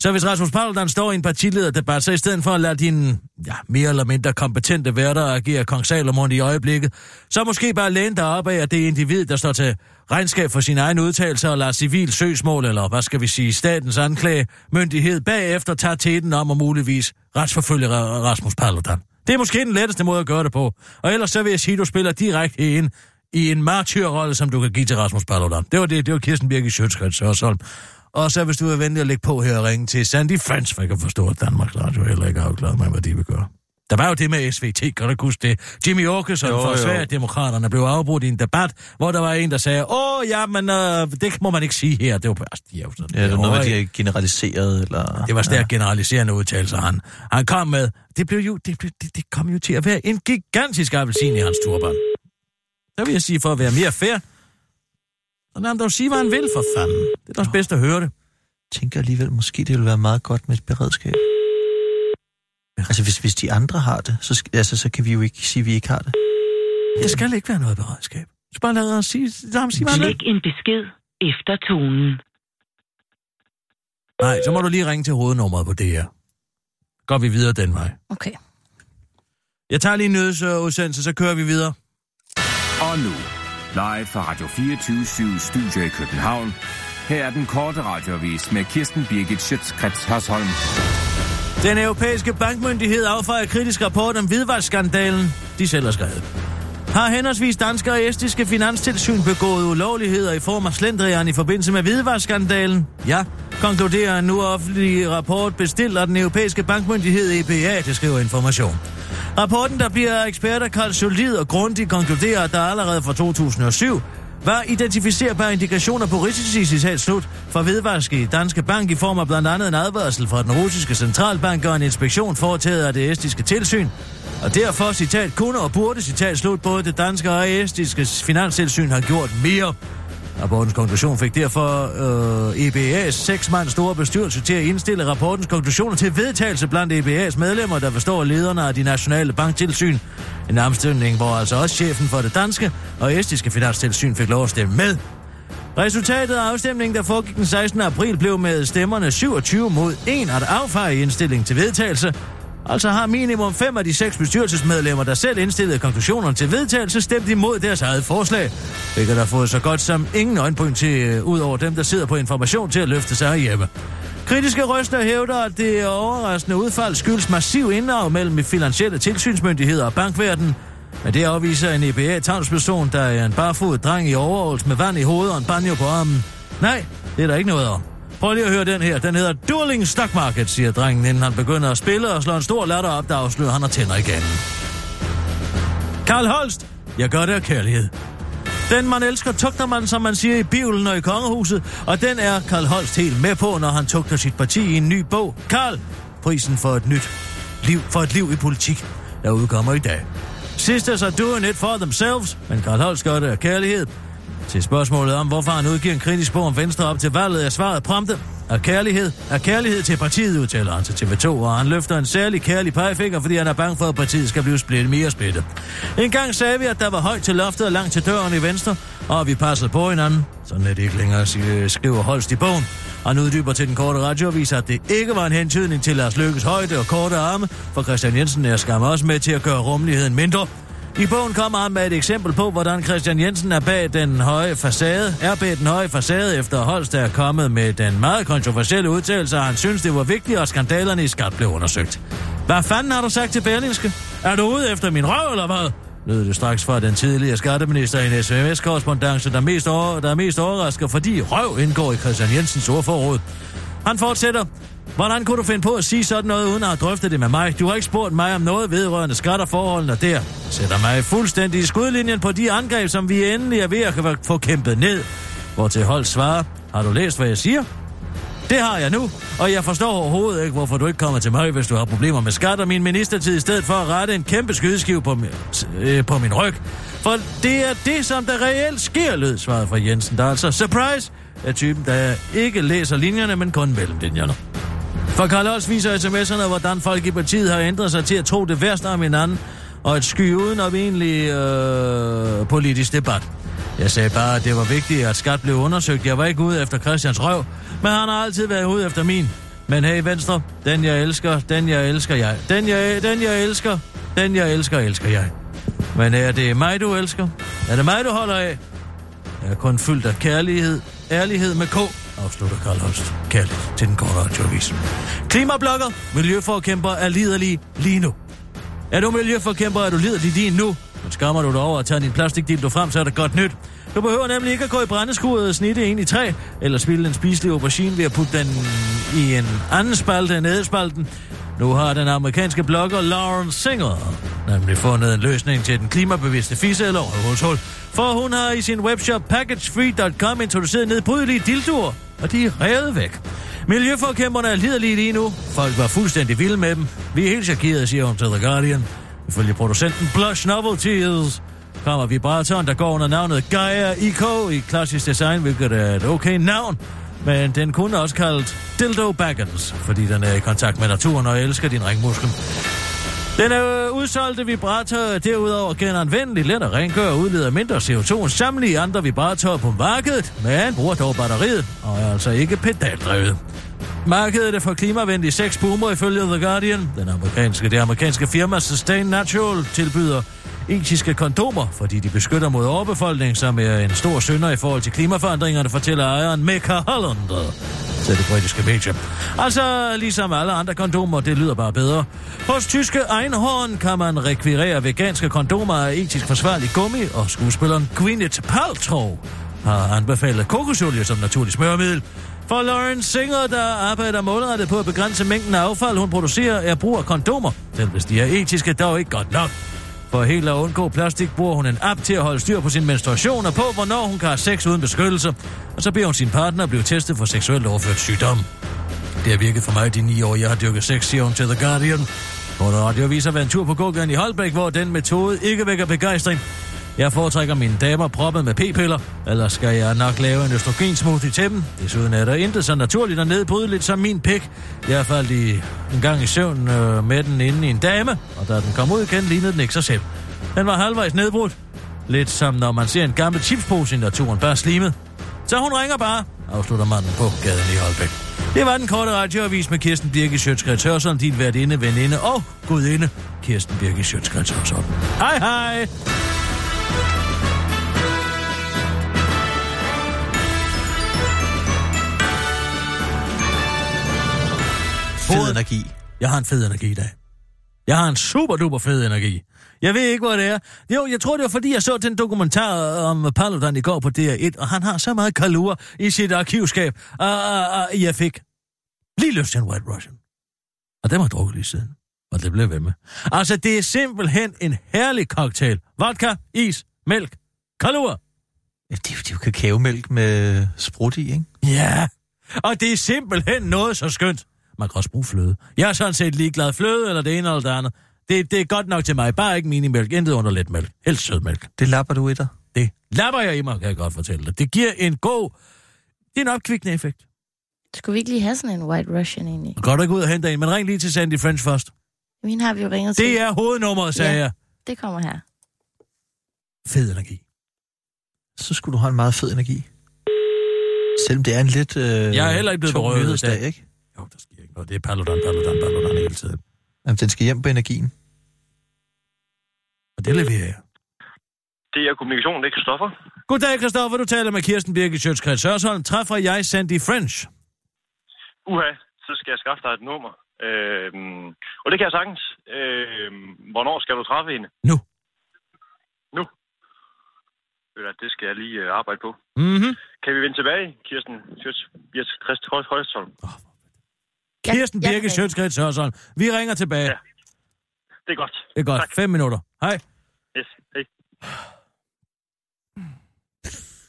Så hvis Rasmus Paludan står i en partilederdebat, så i stedet for at lade dine ja, mere eller mindre kompetente værter agere kong Salomon i øjeblikket, så måske bare læne dig op af, at det er individ, der står til regnskab for sine egne udtalelser og lader civil søgsmål, eller hvad skal vi sige, statens anklagemyndighed bagefter tager teten om at muligvis retsforfølge Rasmus Paludan. Det er måske den letteste måde at gøre det på. Og ellers så vil jeg sige, at du spiller direkte ind i en martyrrolle, som du kan give til Rasmus Paludan. Det var det, det var Kirsten Birgit Sjøtskrets Sørsholm. Og så hvis du er venlig at lægge på her og ringe til Sandy Frans, for jeg kan forstå, at Danmarks Radio heller ikke har afklaret mig, hvad de vil gøre. Der var jo det med SVT, kan du ikke huske det? Jimmy Åkesson Jo, fra. Sverigedemokraterne blev afbrudt i en debat, hvor der var en, der sagde, åh, ja, men øh, det må man ikke sige her. Det var bare, de er jo sådan, Ja, det er noget de er generaliseret, eller... det var stærkt generaliserende udtalelser, han, han kom med. Det, blev jo, det, blev, det, det kom jo til at være en gigantisk appelsin i hans turban. Så vil jeg sige, for at være mere fair, så lad ham dog sige, hvad han vil, for fanden. Det er da også bedst at høre det. Jeg tænker alligevel, måske det ville være meget godt med et beredskab. Altså, hvis, hvis de andre har det, så, altså, så kan vi jo ikke sige, at vi ikke har det. Det skal ikke være noget beredskab. Så bare lad ham sige, lad ham sige hvad. Læg en besked efter tonen. Nej, så må du lige ringe til hovednummeret på det her. Går vi videre den vej. Okay. Jeg tager lige en nyhedsudsendelse, så kører vi videre. Og nu, live fra Radio 24 Studio i København. Her er den korte radiovis med Kirsten Birgit Schøtzgrads Hasholm. Den europæiske bankmyndighed affejer kritisk rapport om hvidvarsskandalen, de selv har skrevet. Har henholdsvis danske og estiske finanstilsyn begået ulovligheder i form af slendrian i forbindelse med hvidvarsskandalen? Ja, konkluderer en nu offentlig rapport bestilt af den europæiske bankmyndighed EBA, det skriver information. Rapporten, der bliver eksperter kaldt solid og grundig, konkluderer, at der allerede fra 2007 var identificerbare indikationer på risici, citat slut, fra vedvarske i Danske Bank i form af blandt andet en advarsel fra den russiske centralbank og en inspektion foretaget af det estiske tilsyn. Og derfor, citat, kunne og burde, citat slut, både det danske og estiske finanstilsyn har gjort mere. Rapportens konklusion fik derfor øh, EBA's seks mand store bestyrelse til at indstille rapportens konklusioner til vedtagelse blandt EBA's medlemmer, der består lederne af de nationale banktilsyn. En afstemning, hvor altså også chefen for det danske og estiske finanstilsyn fik lov at stemme med. Resultatet af afstemningen, der foregik den 16. april, blev med stemmerne 27 mod 1 at affeje indstilling til vedtagelse. Altså har minimum fem af de seks bestyrelsesmedlemmer, der selv indstillede konklusionerne til vedtagelse, stemt imod deres eget forslag. Hvilket har fået så godt som ingen øjenpunkt til, øh, ud over dem, der sidder på information til at løfte sig hjemme. Kritiske røster hævder, at det overraskende udfald skyldes massiv inddrag mellem finansielle tilsynsmyndigheder og bankverdenen, Men det afviser en EBA-tavnsperson, der er en barfod dreng i overholds med vand i hovedet og en banjo på armen. Nej, det er der ikke noget om. Prøv lige at høre den her. Den hedder Dueling Stock Market, siger drengen, inden han begynder at spille og slår en stor latter op, der afslører, han har tænder igen. Karl Holst, jeg gør det af kærlighed. Den man elsker, tugter man, som man siger i Bibelen og i kongehuset, og den er Karl Holst helt med på, når han tugter sit parti i en ny bog. Karl, prisen for et nyt liv, for et liv i politik, der udkommer i dag. Sisters are doing it for themselves, men Karl Holst gør det af kærlighed. Til spørgsmålet om, hvorfor han udgiver en kritisk bog om Venstre op til valget, er svaret prompte. Af kærlighed, af kærlighed til partiet, udtaler han til TV2, og han løfter en særlig kærlig pegefinger, fordi han er bange for, at partiet skal blive splittet mere splittet. En gang sagde vi, at der var højt til loftet og langt til døren i Venstre, og vi passede på hinanden. Sådan er det ikke længere, skriver Holst i bogen. Han uddyber til den korte radioavis, at det ikke var en hentydning til Lars Lykkes højde og korte arme, for Christian Jensen er skam også med til at gøre rummeligheden mindre. I bogen kommer han med et eksempel på, hvordan Christian Jensen er bag den høje facade, er bag den høje facade efter Holst er kommet med den meget kontroversielle udtalelse, at han synes, det var vigtigt, at skandalerne i skat blev undersøgt. Hvad fanden har du sagt til Berlingske? Er du ude efter min røv, eller hvad? lød det straks fra den tidligere skatteminister i en sms-korrespondance, der, mest over, der er mest overrasker, fordi røv indgår i Christian Jensens ordforråd. Han fortsætter. Hvordan kunne du finde på at sige sådan noget, uden at have drøftet det med mig? Du har ikke spurgt mig om noget vedrørende skatterforholdene der. Sætter mig fuldstændig i skudlinjen på de angreb, som vi endelig er ved at få kæmpet ned. Hvor til hold svarer, har du læst, hvad jeg siger? Det har jeg nu, og jeg forstår overhovedet ikke, hvorfor du ikke kommer til mig, hvis du har problemer med skat og min ministertid, i stedet for at rette en kæmpe skydeskive på min, øh, på min ryg. For det er det, som der reelt sker, lød svaret fra Jensen. Der er altså surprise er typen, der ikke læser linjerne, men kun mellem linjerne. For Karl Holst viser sms'erne, hvordan folk i partiet har ændret sig til at tro det værste om hinanden, og at sky uden om egentlig øh, politisk debat. Jeg sagde bare, at det var vigtigt, at skat blev undersøgt. Jeg var ikke ude efter Christians røv, men han har altid været ude efter min. Men hey, Venstre, den jeg elsker, den jeg elsker jeg. Den jeg, den jeg elsker, den jeg elsker, elsker jeg. Men er det mig, du elsker? Er det mig, du holder af? Jeg er kun fyldt af kærlighed, ærlighed med K, afslutter Karl Holst. Kærlighed til den korte radioavis. Klimablogger, miljøforkæmper er liderlige lige nu. Er du miljøforkæmper, er du liderlig lige nu? Men skammer du dig over at tage din plastikdildo frem, så er det godt nyt. Du behøver nemlig ikke at gå i brændeskuret og snitte en i træ, eller spille en spiselig aubergine ved at putte den i en anden spalte end ædespalten. Nu har den amerikanske blogger Lauren Singer nemlig fundet en løsning til den klimabevidste fisse eller røvhulshul. For hun har i sin webshop packagefree.com introduceret nedbrydelige dildoer, og de er revet væk. Miljøforkæmperne er liderlige lige nu. Folk var fuldstændig vilde med dem. Vi er helt chokerede, siger hun til The Guardian. Ifølge producenten Blush Novelties kommer vibratoren, der går under navnet Gaia Eco i klassisk design, hvilket er et okay navn. Men den kunne også kaldt Dildo Baggins, fordi den er i kontakt med naturen og elsker din ringmuskel. Den er udsolgte vibrator derudover genanvendelig, let at rengøre og udleder mindre CO2 end samtlige andre vibratorer på markedet, men bruger dog batteriet og er altså ikke pedaldrevet. Markedet er for klimavenlig sex boomer ifølge The Guardian. Den amerikanske, det amerikanske firma Sustain Natural tilbyder etiske kondomer, fordi de beskytter mod overbefolkning, som er en stor synder i forhold til klimaforandringerne, fortæller ejeren Mecca Holland til det britiske medie. Altså, ligesom alle andre kondomer, det lyder bare bedre. Hos tyske Einhorn kan man rekvirere veganske kondomer af etisk forsvarlig gummi, og skuespilleren Gwyneth Paltrow har anbefalet kokosolie som naturlig smørmiddel. For Lauren Singer, der arbejder målrettet på at begrænse mængden af affald, hun producerer, er brug af kondomer. Selv hvis de er etiske, dog ikke godt nok. For helt at undgå plastik bruger hun en app til at holde styr på sin menstruation og på, hvornår hun kan have sex uden beskyttelse. Og så beder hun sin partner at blive testet for seksuelt overført sygdom. Det har virket for mig de ni år, jeg har dyrket sex, siger hun til The Guardian. Hvor der radioaviser været en tur på gågaden i Holbæk, hvor den metode ikke vækker begejstring. Jeg foretrækker mine damer proppet med p-piller, eller skal jeg nok lave en østrogensmoothie til dem. Desuden er der intet så naturligt og nedbrydeligt som min pik. Jeg faldt i, en gang i søvn øh, med den inde i en dame, og da den kom ud igen, lignede den ikke sig selv. Den var halvvejs nedbrudt. Lidt som når man ser en gammel chipspose i naturen, bare slimet. Så hun ringer bare, afslutter manden på gaden i Holbæk. Det var den korte radioavis med Kirsten Birke Sjøtskrets Hørsson, din værtinde, veninde og gudinde, Kirsten Birke Sjøtskrets Hørsson. Hej hej! Fed energi. Jeg har en fed energi i dag. Jeg har en super duper fed energi. Jeg ved ikke, hvor det er. Jo, jeg tror, det var, fordi jeg så den dokumentar om Paludan i går på DR1, og han har så meget kalur i sit arkivskab, og, og, og jeg fik lige lyst til en White Russian. Og den jeg drukket lige siden. Og det blev ved med. Altså, det er simpelthen en herlig cocktail. Vodka, is, mælk, kalur. Det er jo kakaomælk med sprut i, ikke? Ja, og det er simpelthen noget så skønt. Man kan også bruge fløde. Jeg er sådan set ligeglad. Fløde eller det ene eller det andet. Det, det er godt nok til mig. Bare ikke minimælk. Intet under let mælk. Helst sødmælk. Det lapper du i dig. Det lapper jeg i mig, kan jeg godt fortælle dig. Det giver en god... Det er en opkvikkende effekt. Skulle vi ikke lige have sådan en White Russian egentlig? Går du ikke ud og hente en, men ring lige til Sandy French først. Min har vi jo ringet til. Det er hovednummeret, sagde Ja. jeg. Det kommer her. Fed energi. Så skulle du have en meget fed energi. Selvom det er en lidt øh, Jeg er heller ikke blevet berøvet i dag. ikke? Jo, der sker ikke noget. Det er Paludan, Paludan, Paludan hele tiden. Jamen, den skal hjem på energien. Og det leverer jeg. Det er kommunikation, det er Christoffer. Goddag, Christoffer. Du taler med Kirsten Birgit Sjøtskreds Sørsholm. Træffer jeg Sandy French. Uha, så skal jeg skaffe dig et nummer. Øhm, og det kan jeg sagtens. Øhm, hvornår skal du træffe hende? Nu. Nu? Det skal jeg lige øh, arbejde på. Mhm. Kan vi vende tilbage, Kirsten? Yes, Christ Høj- Højstholm. Kirsten jeg ringe. Sjøtskreds Sørsholm. Vi ringer tilbage. Ja. Det er godt. Det er godt. Tak. Fem minutter. Hej. Yes, hej.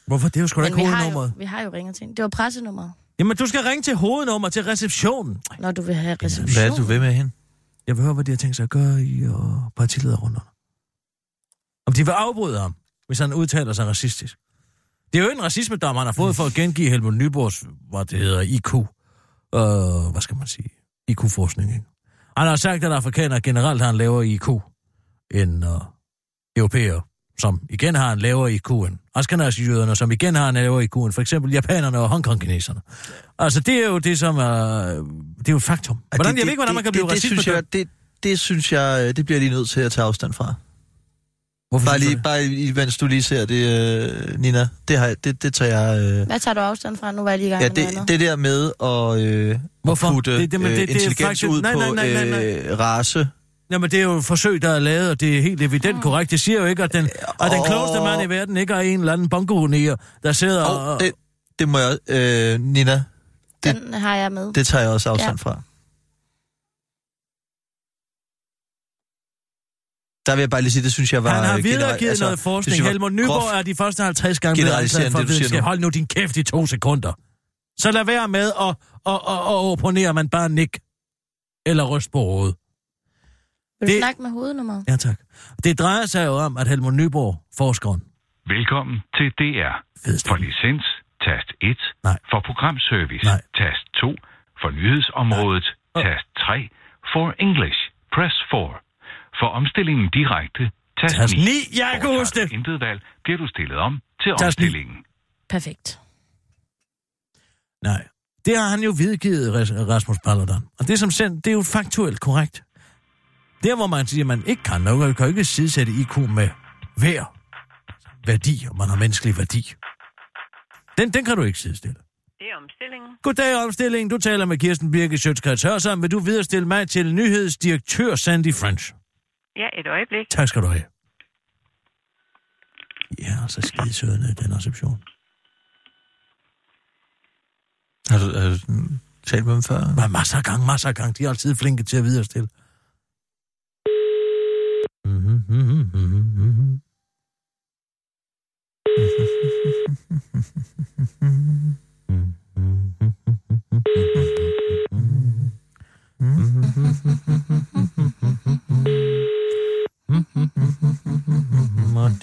Hvorfor? Det er jo sgu da ikke vi har, hovednummeret. jo, vi har jo ringet til. Det var pressenummeret, Jamen, du skal ringe til hovednummer til receptionen. når du vil have reception. Hvad er du vil med hende? Jeg vil høre, hvad de har tænkt sig at gøre i og partilederrunderne. Om de vil afbryde ham, hvis han udtaler sig racistisk. Det er jo en racismedom, han har fået for at gengive Helmut Nyborgs, hvad det hedder, IQ. Øh, hvad skal man sige? IQ-forskning, ikke? Han har sagt, at afrikanere generelt har en lavere IQ end øh, europæere, som igen har en lavere IQ end Ashkenazi-jøderne, som igen har en lavere IQ end for eksempel japanerne og Hongkong-kineserne. Altså, det er jo det, som er... Det er jo et faktum. Hvordan, det, jeg ved ikke, hvordan man kan blive det, det, synes jeg, det, det synes jeg, øh, det bliver jeg lige nødt til at tage afstand fra. Hvorfor Bare lige, det? bare lige, mens du lige ser det, øh, Nina. Det, har, jeg- det, det tager jeg... Øh, Hvad tager du afstand fra? Nu var jeg lige i gang ja, med noget det, andet. det der med at, øh, Hvorfor? at putte Det- det- men det- øh, det er intelligens faktisk- ud nej, på nej, nej, nej, nej. Øh, race. Jamen, det er jo et forsøg, der er lavet, og det er helt evident korrekt. Det siger jo ikke, at den, at den klogeste mand i verden ikke er en eller anden bongo der sidder og... Og det, det må jeg... Øh, Nina, det- Den har jeg med. det tager jeg også afstand Ja. fra. Der vil jeg bare lige sige, det synes jeg var... Han har videregivet altså, noget forskning. synes Helmut Nyborg groft. er de første 50 gange blevet generaliserende, for det, du siger videnskab. nu. Hold nu din kæft i to sekunder. Så lad være med at, at, at, at opponere, man bare nik eller ryst på hovedet. Vil du det- snakke med hovednummeret? Ja, tak. Det drejer sig jo om, at Helmut Nyborg, forskeren, Velkommen til DR. Fedeste. For licens, tast 1. Nej. For programservice, Nej. tast 2. For nyhedsområdet, Åh. tast 3. For English, press 4. For omstillingen direkte, tast, Tast 9. ni. Jeg kan huske det. du Intet valg, bliver du stillet om til Tast omstillingen. Perfekt. Nej. Det har han jo videregivet, Ras- Rasmus Paludan. Og det, som sendt, det er jo faktuelt korrekt. Der, hvor man siger, at man ikke kan, man kan ikke sidesætte IQ med hver værdi, og man har menneskelig værdi. Den, den kan du ikke sidestille. Det er omstillingen. Goddag, omstilling. Du taler med Kirsten Birke Sjøtskrets Hørsam. Vil du viderestille mig til nyhedsdirektør Sandy French? Ja, et øjeblik. Tak skal du have. Ja, så skide søde i den reception. Har du, har du talt med dem før? Nej, masser af gange, masser af gange. De er altid flinke til at viderestille. Mhm, mhm, mhm, mhm. mhm, mhm, mhm og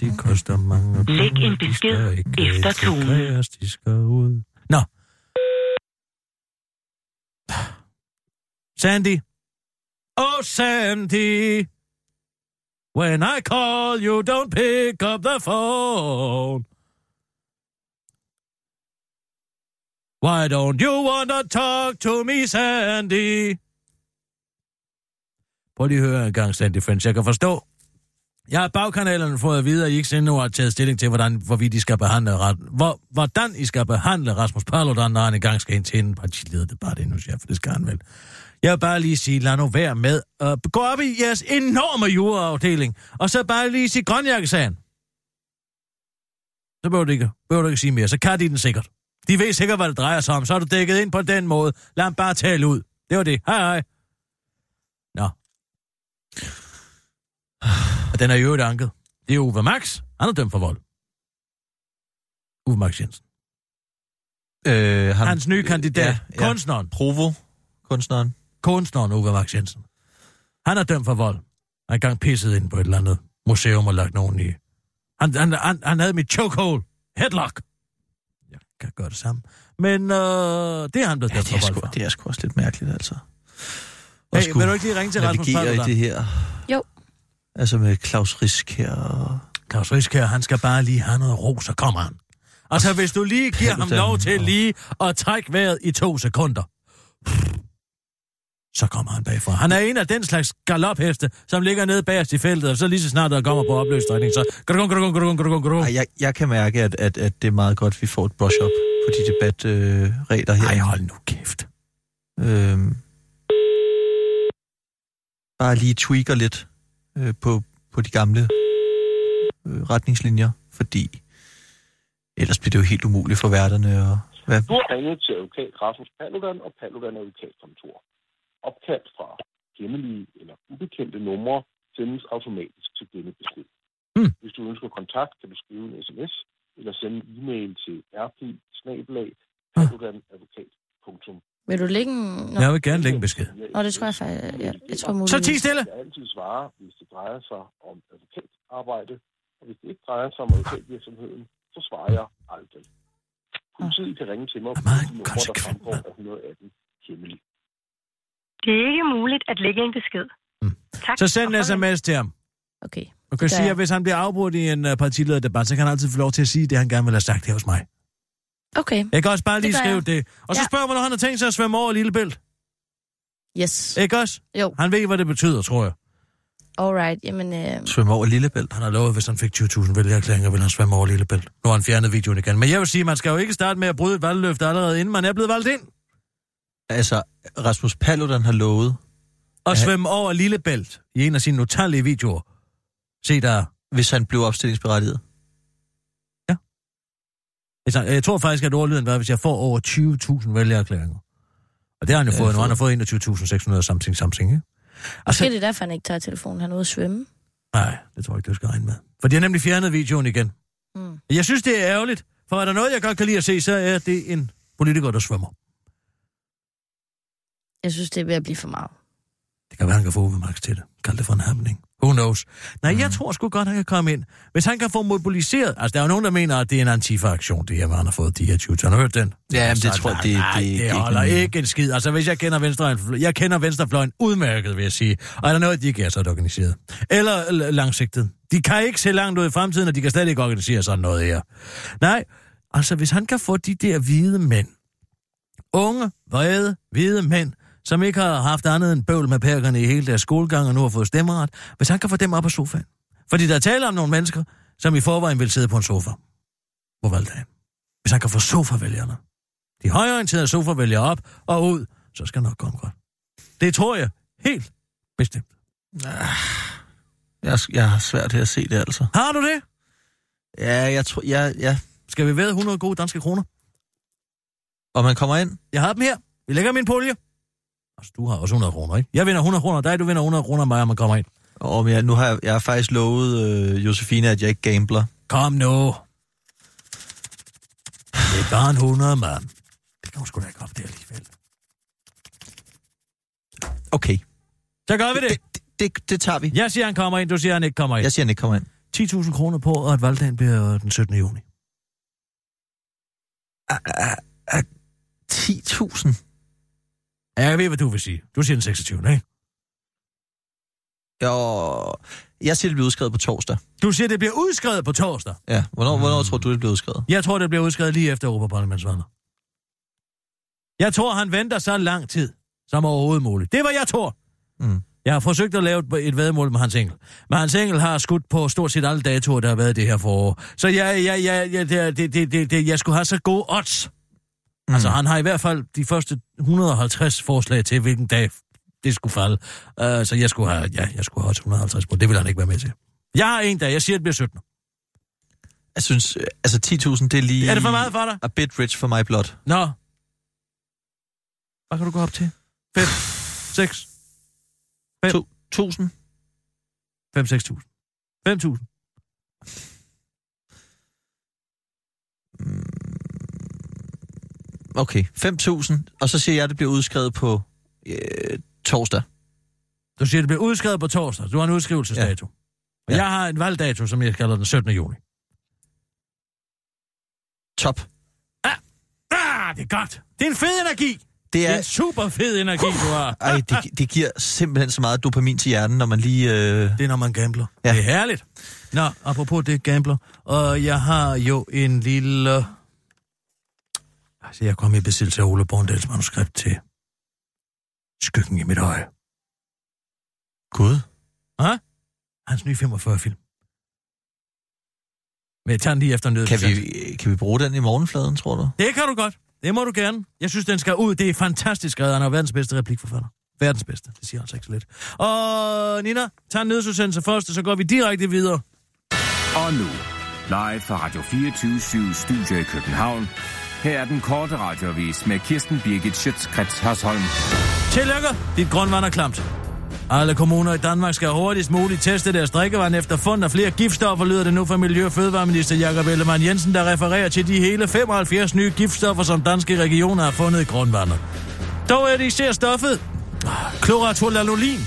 de koster mange Læg en besked ikke efter tonen. De skal ud. Nå. Sandy. Oh, Sandy. When I call, you don't pick up the phone. Why don't you want to talk to me, Sandy? Prøv lige at høre en gang, Sandy French. Jeg kan forstå, Jeg har bagkanalerne fået at vide, at I ikke endnu har taget stilling til, hvordan, hvorvidt I skal behandle, hvor, hvordan I skal behandle Rasmus Paludan, når han engang skal ind til en partilederdebat Det chef, bare det nu, for det skal han vel. Jeg vil bare lige sige, lad nu være med at gå op i jeres enorme juraafdeling, og så bare lige sige grønjakkesagen. Så behøver du ikke, behøver du ikke sige mere, så kan de den sikkert. De ved sikkert, hvad det drejer sig om, så er du dækket ind på den måde. Lad ham bare tale ud. Det var det. Hej hej. Og den er jo et anket. Det er Uwe Max. Han er dømt for vold. Uwe Max Jensen. Øh, han, Hans nye kandidat. Ja, ja. Kunstneren. Provo, kunstneren. Kunstneren Uwe Max Jensen. Han er dømt for vold. Han er engang pisset ind på et eller andet museum og lagt nogen i. Han, han, han, han havde mit chokehold. Headlock. Jeg kan gøre det samme. Men øh, det er han blevet Ja, dømt for vold sgu, for. det er sgu også lidt mærkeligt, altså. Hey, skulle vil du ikke lige ringe til Rasmus navigere i Paludan? det her. Jo. Altså med Claus Risk her og... Claus Riskær, han skal bare lige have noget ro, så kommer han. Altså, hvis du lige giver ham Paludan lov til og- lige at trække vejret i to sekunder, så kommer han bagfra. Han er en af den slags galopheste, som ligger nede bagerst i feltet, og så lige så snart der kommer på opløsstrækning, så... grung, grung, grung, grung, grung. Ej, jeg, jeg kan mærke, at, at, at det er meget godt, at vi får et brush-up på de debatregler øh, regler her. Ej, hold nu kæft. Øhm, bare lige tweaker lidt øh, på, på de gamle øh, retningslinjer, fordi ellers bliver det jo helt umuligt for værterne. Og, hvad? Du har ringet til advokat Rasmus Paludan og Paludan advokatkontor. Opkald fra hemmelige eller ubekendte numre sendes automatisk til denne besked. Hmm. Hvis du ønsker kontakt, kan du skrive en sms eller sende en e-mail til rp Vil du lægge en... Nå, Jeg vil gerne lægge en besked. Nå det tror jeg faktisk... Jeg, jeg tror muligvis... Så ti stille! Jeg altid svare, hvis det drejer sig om advokatarbejde, og hvis det ikke drejer sig om advokatvirksomheden, så svarer jeg aldrig. Politiet kan ringe til mig på numre, der fremgår af 118 hemmeligt. Det er ikke muligt at lægge en besked. Tak. Så send en sms til ham. Okay. Du kan Det sige, at hvis han bliver afbrudt i en uh, partilederdebat, så kan han altid få lov til at sige det, han gerne vil have sagt her hos mig. Okay. Jeg kan også bare Det lige gør skrive jeg. det. Og så Ja. spørger man, når han har tænkt sig at svømme over Lillebælt. Yes. Ikke også? Jo. Han ved, hvad det betyder, tror jeg. Alright, jamen... Øh, Svømme over Lillebælt. Han har lovet, at hvis han fik 20.000 vælgererklæringer, ville han svømme over Lillebælt. Nu har han fjernet videoen igen. Men jeg vil sige, man skal jo ikke starte med at bryde et valgløfte allerede, inden man er blevet valgt ind. Altså, Rasmus Paludan har lovet... Og Ja. svømme over Lillebælt i en af sine utallige videoer. Se der. Hvis han blev opstillingsberettiget. Hvis han- Jeg tror faktisk, at ordlyden var, hvis jeg får over 20.000 vælgererklæringer. Og det har han jo Ja, fået nu. Han har fået 21.600 something something, ikke? måske Altså, det er derfor, han ikke tager telefonen. Han er ude at svømme. nej, det tror jeg ikke, du skal regne med. For de har nemlig fjernet videoen igen. Mm. Jeg synes, det er ærgerligt. For er der noget, jeg godt kan lide at se, så er det en politiker, der svømmer. Jeg synes, det er ved at blive for meget. Det kan være, han kan få Uwe Max til det. Kald det for en happening. Who knows? Nej, mm. jeg tror sgu godt, han kan komme ind. Hvis han kan få mobiliseret... Altså, der er jo nogen, der mener, at det er en antifa-aktion, det her, hvor han har fået de her 20 Har du hørt den? Ja, men det Altså, tror jeg, det- nej, det- det, er holder ikke- ikke en skid. Altså, hvis jeg kender venstrefløjen... Jeg kender venstrefløjen udmærket, vil jeg sige. Og er der noget, de ikke er så organiseret? Eller langsigtet. De kan ikke se langt ud i fremtiden, og de kan slet ikke organisere sådan noget her. Nej, altså, hvis han kan få de der hvide mænd, unge, vrede, hvide mænd, som ikke har haft andet end bøvl med perkerne i hele deres skolegang og nu har fået stemmeret, hvis han kan få dem op på sofaen. Fordi der taler om nogle mennesker, som i forvejen vil sidde på en sofa på valgdagen. Hvis han kan få sofavælgerne, de højorienterede sofavælgere op og ud, så skal nok komme godt. Det tror jeg helt bestemt. Jeg, jeg har svært til at se det, altså. Har du det? Ja, jeg tror... Ja, ja. Skal vi ved 100 gode danske kroner? Og man kommer ind? Jeg har dem her. Vi lægger min pulje. Altså, du har også 100 kroner, ikke? Jeg vinder 100 kroner, dig du vinder 100 kroner mig, om man kommer ind. Og men jeg, nu har jeg, jeg har faktisk lovet øh, Josefine, at jeg ikke gambler. Kom nu. Det er bare en 100, mand. Det kan hun sgu da ikke op det alligevel. Okay. Så gør vi det. Det, det, det tager vi. Jeg siger, han kommer ind. Du siger, han ikke kommer ind. Jeg siger, han ikke kommer ind. 10.000 kroner på, og at valgdagen bliver den 17. juni. 10.000? Ja, jeg ved, hvad du vil sige. Du siger den 26. ikke? Jo, jeg siger, det bliver udskrevet på torsdag. Du siger, det bliver udskrevet på torsdag. Ja, hvornår, mm. hvornår tror du, det bliver udskrevet? Jeg tror, det bliver udskrevet lige efter Europaparlamentsvalget. Jeg tror, han venter så lang tid som overhovedet muligt. Det var jeg tror. Mm. Jeg har forsøgt at lave et, vedmål med Hans Engel. Men Hans Engel har skudt på stort set alle datoer, der har været det her forår. Så jeg, jeg, jeg, jeg, det, det, det, det, det, jeg skulle have så gode odds. Mm. Altså, han har i hvert fald de første 150 forslag til, hvilken dag det skulle falde. Uh, så jeg skulle have, ja, jeg skulle have odds 150 på. Det vil han ikke være med til. Jeg har en dag. Jeg siger, at det bliver 17. Jeg synes, øh, altså 10.000, det er lige... Er det for meget for dig? A bit rich for my blood. Nå. Hvad kan du gå op til? 5, 6, 5, 2.000? 5, 6.000. 5.000. Okay, 5.000, og så siger jeg, at det bliver udskrevet på øh, torsdag. Du siger, at det bliver udskrevet på torsdag. Du har en udskrivelsesdato. Ja. Og ja. jeg har en valgdato, som jeg kalder den 17. juni. Top. Ah, ah, det er godt. Det er en fed energi. Det er, det er en super fed energi, du har. Ej, det, det giver simpelthen så meget dopamin til hjernen, når man lige... Øh... Det er, når man gambler. Ja. Det er herligt. Nå, apropos det gambler. Og jeg har jo en lille... Altså, jeg kom i besiddelse af Ole Borndals manuskript til Skyggen i mit øje. Gud. Hå? Hans nye 45-film. Men jeg tager den lige efter nød. Kan vi, kan vi bruge den i morgenfladen, tror du? Det kan du godt. Det må du gerne. Jeg synes, den skal ud. Det er fantastisk skrevet. Han er verdens bedste replikforfatter. Verdens bedste. Det siger altså ikke så lidt. Og Nina, tag en nødsudsendelse først, og så går vi direkte videre. Og nu, live fra Radio 24 Studio i København. Her er den korte radiovis med Kirsten Birgit Schøtzgrads Hasholm. Tillykke, dit grundvand er klamt. Alle kommuner i Danmark skal hurtigst muligt teste deres drikkevand efter fund af flere giftstoffer, lyder det nu fra Miljø- og Fødevareminister Jakob Ellemann Jensen, der refererer til de hele 75 nye giftstoffer, som danske regioner har fundet i grundvandet. Dog er det især stoffet ah, kloratollalolin,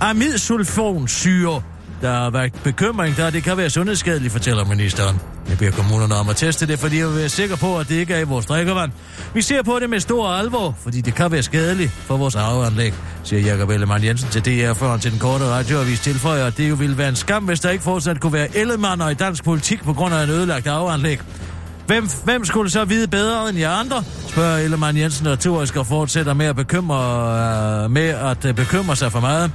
amidsulfonsyre, der har været bekymring, da det kan være sundhedsskadeligt, fortæller ministeren. Jeg beder kommunerne om at teste det, fordi jeg vil være sikker på, at det ikke er i vores drikkevand. Vi ser på det med stor alvor, fordi det kan være skadeligt for vores arveanlæg, siger Jakob Ellemann Jensen til DR, før han til den korte radioavis tilføjer, at det jo ville være en skam, hvis der ikke fortsat kunne være Ellemann i dansk politik på grund af en ødelagt arveanlæg. Hvem, hvem skulle så vide bedre end jer andre? Spørger Ellemann Jensen retorisk og fortsætter med at bekymre, øh, med at øh, bekymre sig for meget.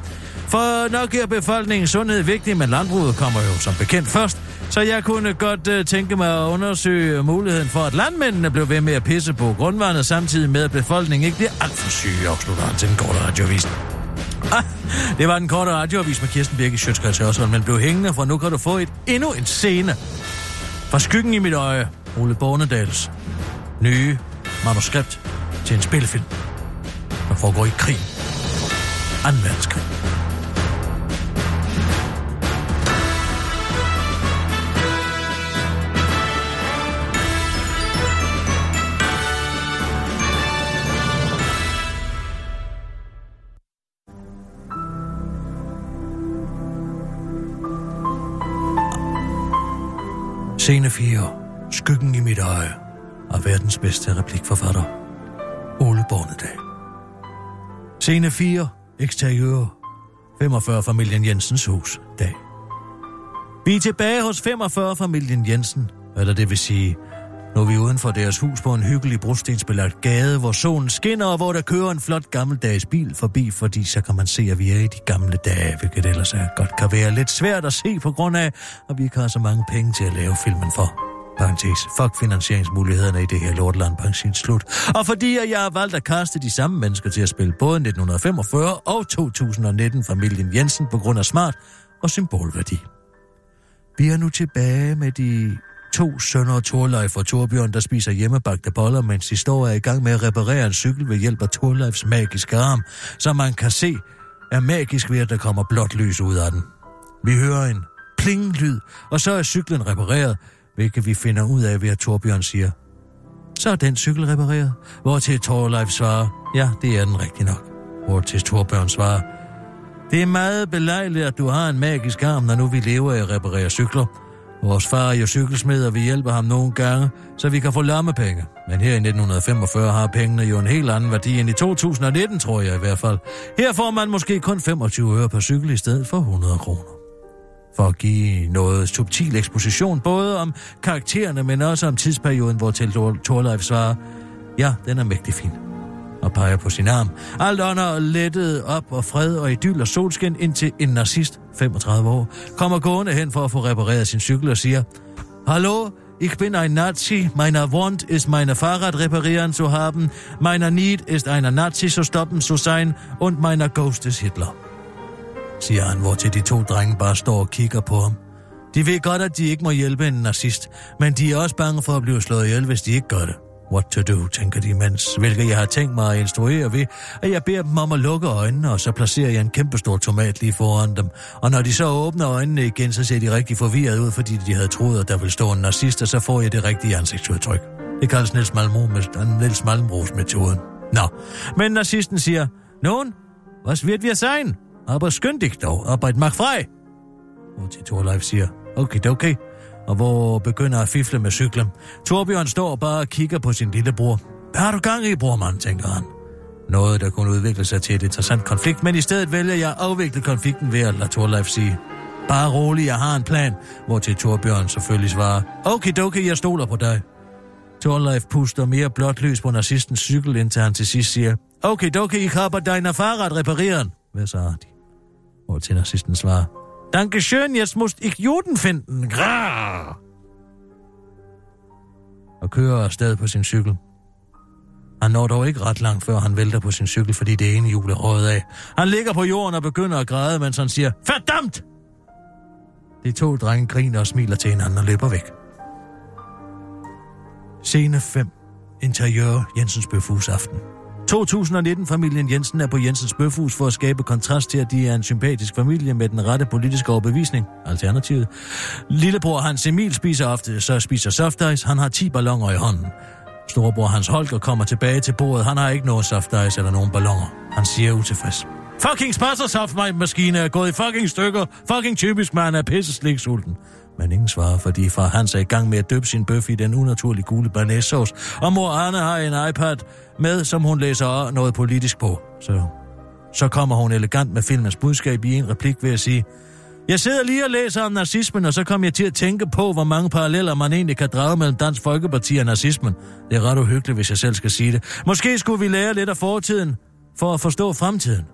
For nok er befolkningens sundhed vigtig, men landbruget kommer jo som bekendt først. Så jeg kunne godt uh, tænke mig at undersøge muligheden for, at landmændene blev ved med at pisse på grundvandet, samtidig med, at befolkningen ikke bliver alt for syge, afslutter han til den korte radioavis. Ah, det var den korte radioavis med Kirsten Birke Sjøtskreds Hørsholm, men blev hængende, for nu kan du få et endnu en scene. Fra skyggen i mit øje, Ole Bornedals nye manuskript til en spillefilm, der foregår i krig. Anden verdenskrig. Scene 4. Skyggen i mit øje. Og verdens bedste replikforfatter. Ole Bornedal. Scene 4. Eksteriør. 45 familien Jensens hus. Dag. Vi er tilbage hos 45 familien Jensen. Eller det vil sige, nu er vi uden for deres hus på en hyggelig brostensbelagt gade, hvor solen skinner, og hvor der kører en flot gammeldags bil forbi, fordi så kan man se, at vi er i de gamle dage, hvilket ellers er godt kan være lidt svært at se på grund af, at vi ikke har så mange penge til at lave filmen for. Parenthes. Fuck finansieringsmulighederne i det her lortland. Parenthes slut. Og fordi jeg har valgt at kaste de samme mennesker til at spille både 1945 og 2019 familien Jensen på grund af smart og symbolværdi. Vi er nu tilbage med de to sønner Torleif og Torbjørn, der spiser hjemmebagte boller, mens de står er i gang med at reparere en cykel ved hjælp af Torleifs magiske arm, så man kan se, er magisk ved, at der kommer blåt lys ud af den. Vi hører en pling-lyd, og så er cyklen repareret, hvilket vi finder ud af ved, at Torbjørn siger, så er den cykel repareret. Hvor til Torleif svarer, ja, det er den rigtig nok. Hvor til Torbjørn svarer, det er meget belejligt, at du har en magisk arm, når nu vi lever af at reparere cykler. Vores far er jo cykelsmed, og vi hjælper ham nogle gange, så vi kan få lommepenge. Men her i 1945 har pengene jo en helt anden værdi end i 2019, tror jeg i hvert fald. Her får man måske kun 25 øre per cykel i stedet for 100 kroner for at give noget subtil eksposition, både om karaktererne, men også om tidsperioden, hvor til Torleif svarer, ja, den er mægtig fin. Og peger på sin arm. Alt ånder lettet op og fred og idyll og solskin, indtil en narcissist, 35 år, kommer gående hen for at få repareret sin cykel og siger, Hallo, ich bin ein Nazi, meiner Want ist meine Fahrrad reparieren zu haben, meiner Need ist einer Nazi zu stoppen zu sein und meiner Ghost ist Hitler. Siger han, hvor til de to drenge bare står og kigger på ham. De ved godt, at de ikke må hjælpe en nazist, men de er også bange for at blive slået ihjel, hvis de ikke gør det. What to do, tænker de imens, hvilket jeg har tænkt mig at instruere ved, at jeg beder dem om at lukke øjnene, og så placerer jeg en kæmpestor tomat lige foran dem. Og når de så åbner øjnene igen, så ser de rigtig forvirret ud, fordi de havde troet, at der ville stå en nazist, og så får jeg det rigtige ansigtsudtryk. Det kaldes Niels, Malmro, Niels Malmros metoden. Nå, men nazisten siger, Nogen, was wird wir sein? Aber skynd dich dog, arbejde mach frei. Og til Thorleif siger, okay, okay, og hvor begynder at fifle med cyklen. Torbjørn står bare og kigger på sin lillebror. Hvad har du gang i, brormand, tænker han. Noget, der kunne udvikle sig til et interessant konflikt, men i stedet vælger jeg at afvikle konflikten ved at lade Torleif sige, bare rolig, jeg har en plan, hvor til Torbjørn selvfølgelig svarer, okay, okay, jeg stoler på dig. Torleif puster mere blåt lys på nazistens cykel, indtil han til sidst siger, okay, okay, ich habe deine Fahrrad repareren, Hvad så de? Hvor til nazisten svarer, Dankeschön, jetzt muss ich Juden finden. Grrr. Og kører afsted på sin cykel. Han når dog ikke ret langt, før han vælter på sin cykel, fordi det ene hjul er røget af. Han ligger på jorden og begynder at græde, mens han siger, Verdammt! De to drenge griner og smiler til hinanden og løber væk. Scene 5. Interiør Jensens Bøfhus aften. 2019-familien Jensen er på Jensens Bøfhus for at skabe kontrast til, at de er en sympatisk familie med den rette politiske overbevisning. Alternativet. Lillebror Hans Emil spiser ofte, så spiser soft ice. Han har 10 ballonger i hånden. Storebror Hans Holger kommer tilbage til bordet. Han har ikke noget soft ice eller nogen ballonger. Han siger utilfreds. Fucking soft maskine er gået i fucking stykker. Fucking typisk, man er pisse sulten. Men ingen svarer, fordi far Hans er i gang med at døbe sin bøf i den unaturlige gule banæssauce, og mor Anne har en iPad med, som hun læser noget politisk på. Så, så kommer hun elegant med filmens budskab i en replik ved at sige, jeg sidder lige og læser om nazismen, og så kom jeg til at tænke på, hvor mange paralleller man egentlig kan drage mellem Dansk Folkeparti og nazismen. Det er ret uhyggeligt, hvis jeg selv skal sige det. Måske skulle vi lære lidt af fortiden, for at forstå fremtiden.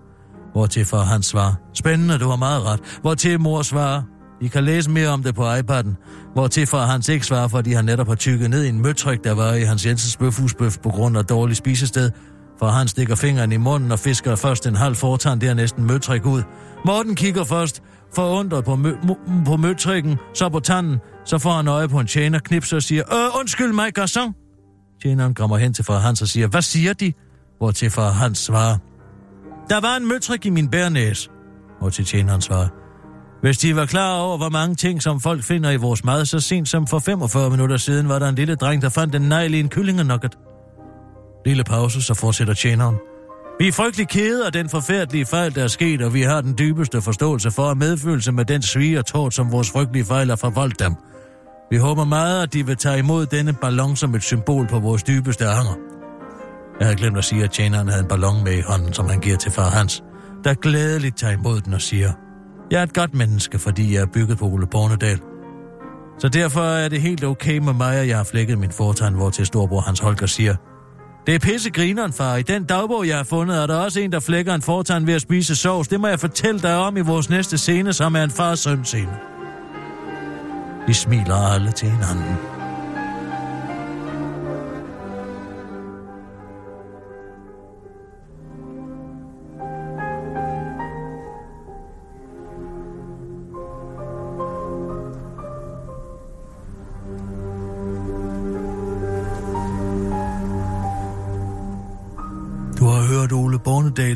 Hvor til far hans svar, spændende, du har meget ret. Hvor til mor svarer, i kan læse mere om det på iPad'en. Hvor til hans ikke svarer, fordi han netop har tykket ned i en møtryk, der var i hans Jensens bøfhusbøf på grund af dårlig spisested. For han stikker fingeren i munden og fisker først en halv fortand, der næsten møtryk ud. Morten kigger først forundret på, mø- m- på møtrikken, så på tanden, så får han øje på en tjener, knipser og siger, Øh, undskyld mig, garçon. Tjeneren kommer hen til far Hans og siger, hvad siger de? Hvor til far Hans svarer, der var en møtrik i min bærnæs. Hvor til tjeneren svarer, hvis de var klar over, hvor mange ting, som folk finder i vores mad, så sent som for 45 minutter siden var der en lille dreng, der fandt en negl i en kyllingenugget. Lille pause, så fortsætter tjeneren. Vi er frygtelig kede af den forfærdelige fejl, der er sket, og vi har den dybeste forståelse for at medfølelse med den svige og tårt, som vores frygtelige fejl har forvoldt dem. Vi håber meget, at de vil tage imod denne ballon som et symbol på vores dybeste anger. Jeg havde glemt at sige, at tjeneren havde en ballon med i hånden, som han giver til far Hans, der glædeligt tager imod den og siger, jeg er et godt menneske, fordi jeg er bygget på Ole Bornedal. Så derfor er det helt okay med mig, at jeg har flækket min fortegn, hvor til storbror Hans Holger siger, det er pissegrineren, far. I den dagbog, jeg har fundet, er der også en, der flækker en fortegn ved at spise sovs. Det må jeg fortælle dig om i vores næste scene, som er en fars søn scene. Vi smiler alle til hinanden.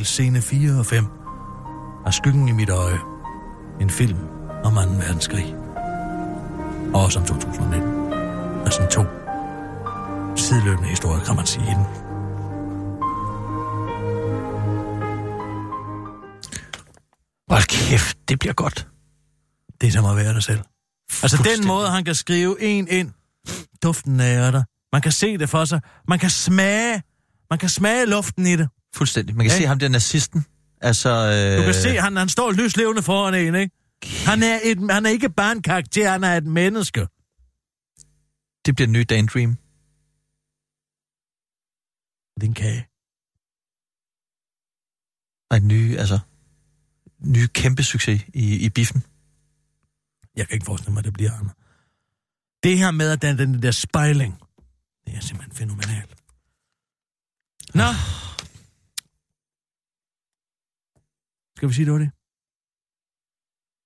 Scene 4 og 5 af Skyggen i mit øje. En film om 2. verdenskrig. Og også om 2019. Altså to sideløbende historier, kan man sige. Inden. Hold kæft, det bliver godt. Det er som at være dig selv. Altså den måde, han kan skrive en ind. Duften af ærter. Man kan se det for sig. Man kan smage. Man kan smage luften i det. Fuldstændig. Man kan Ja. se ham der nazisten. Altså, øh... Du kan se, han, han står lyslevende foran en, ikke? Han er, et, han er ikke bare en karakter, han er et menneske. Det bliver en ny Daydream. Det er en kage. Nej, nye, altså, nye kæmpe succes i, i biffen. Jeg kan ikke forestille mig, at det bliver andet. Det her med, at den, den der spejling, det er simpelthen fænomenalt. Nå. Skal vi sige, det var det?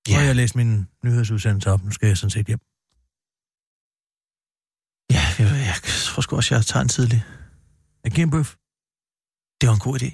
Ja. Nu har jeg læst min nyhedsudsendelse op. Nu skal jeg sådan set hjem. Ja, jeg, jeg tror sgu også, jeg tager en tidlig. Jeg giver en bøf. Det var en god idé.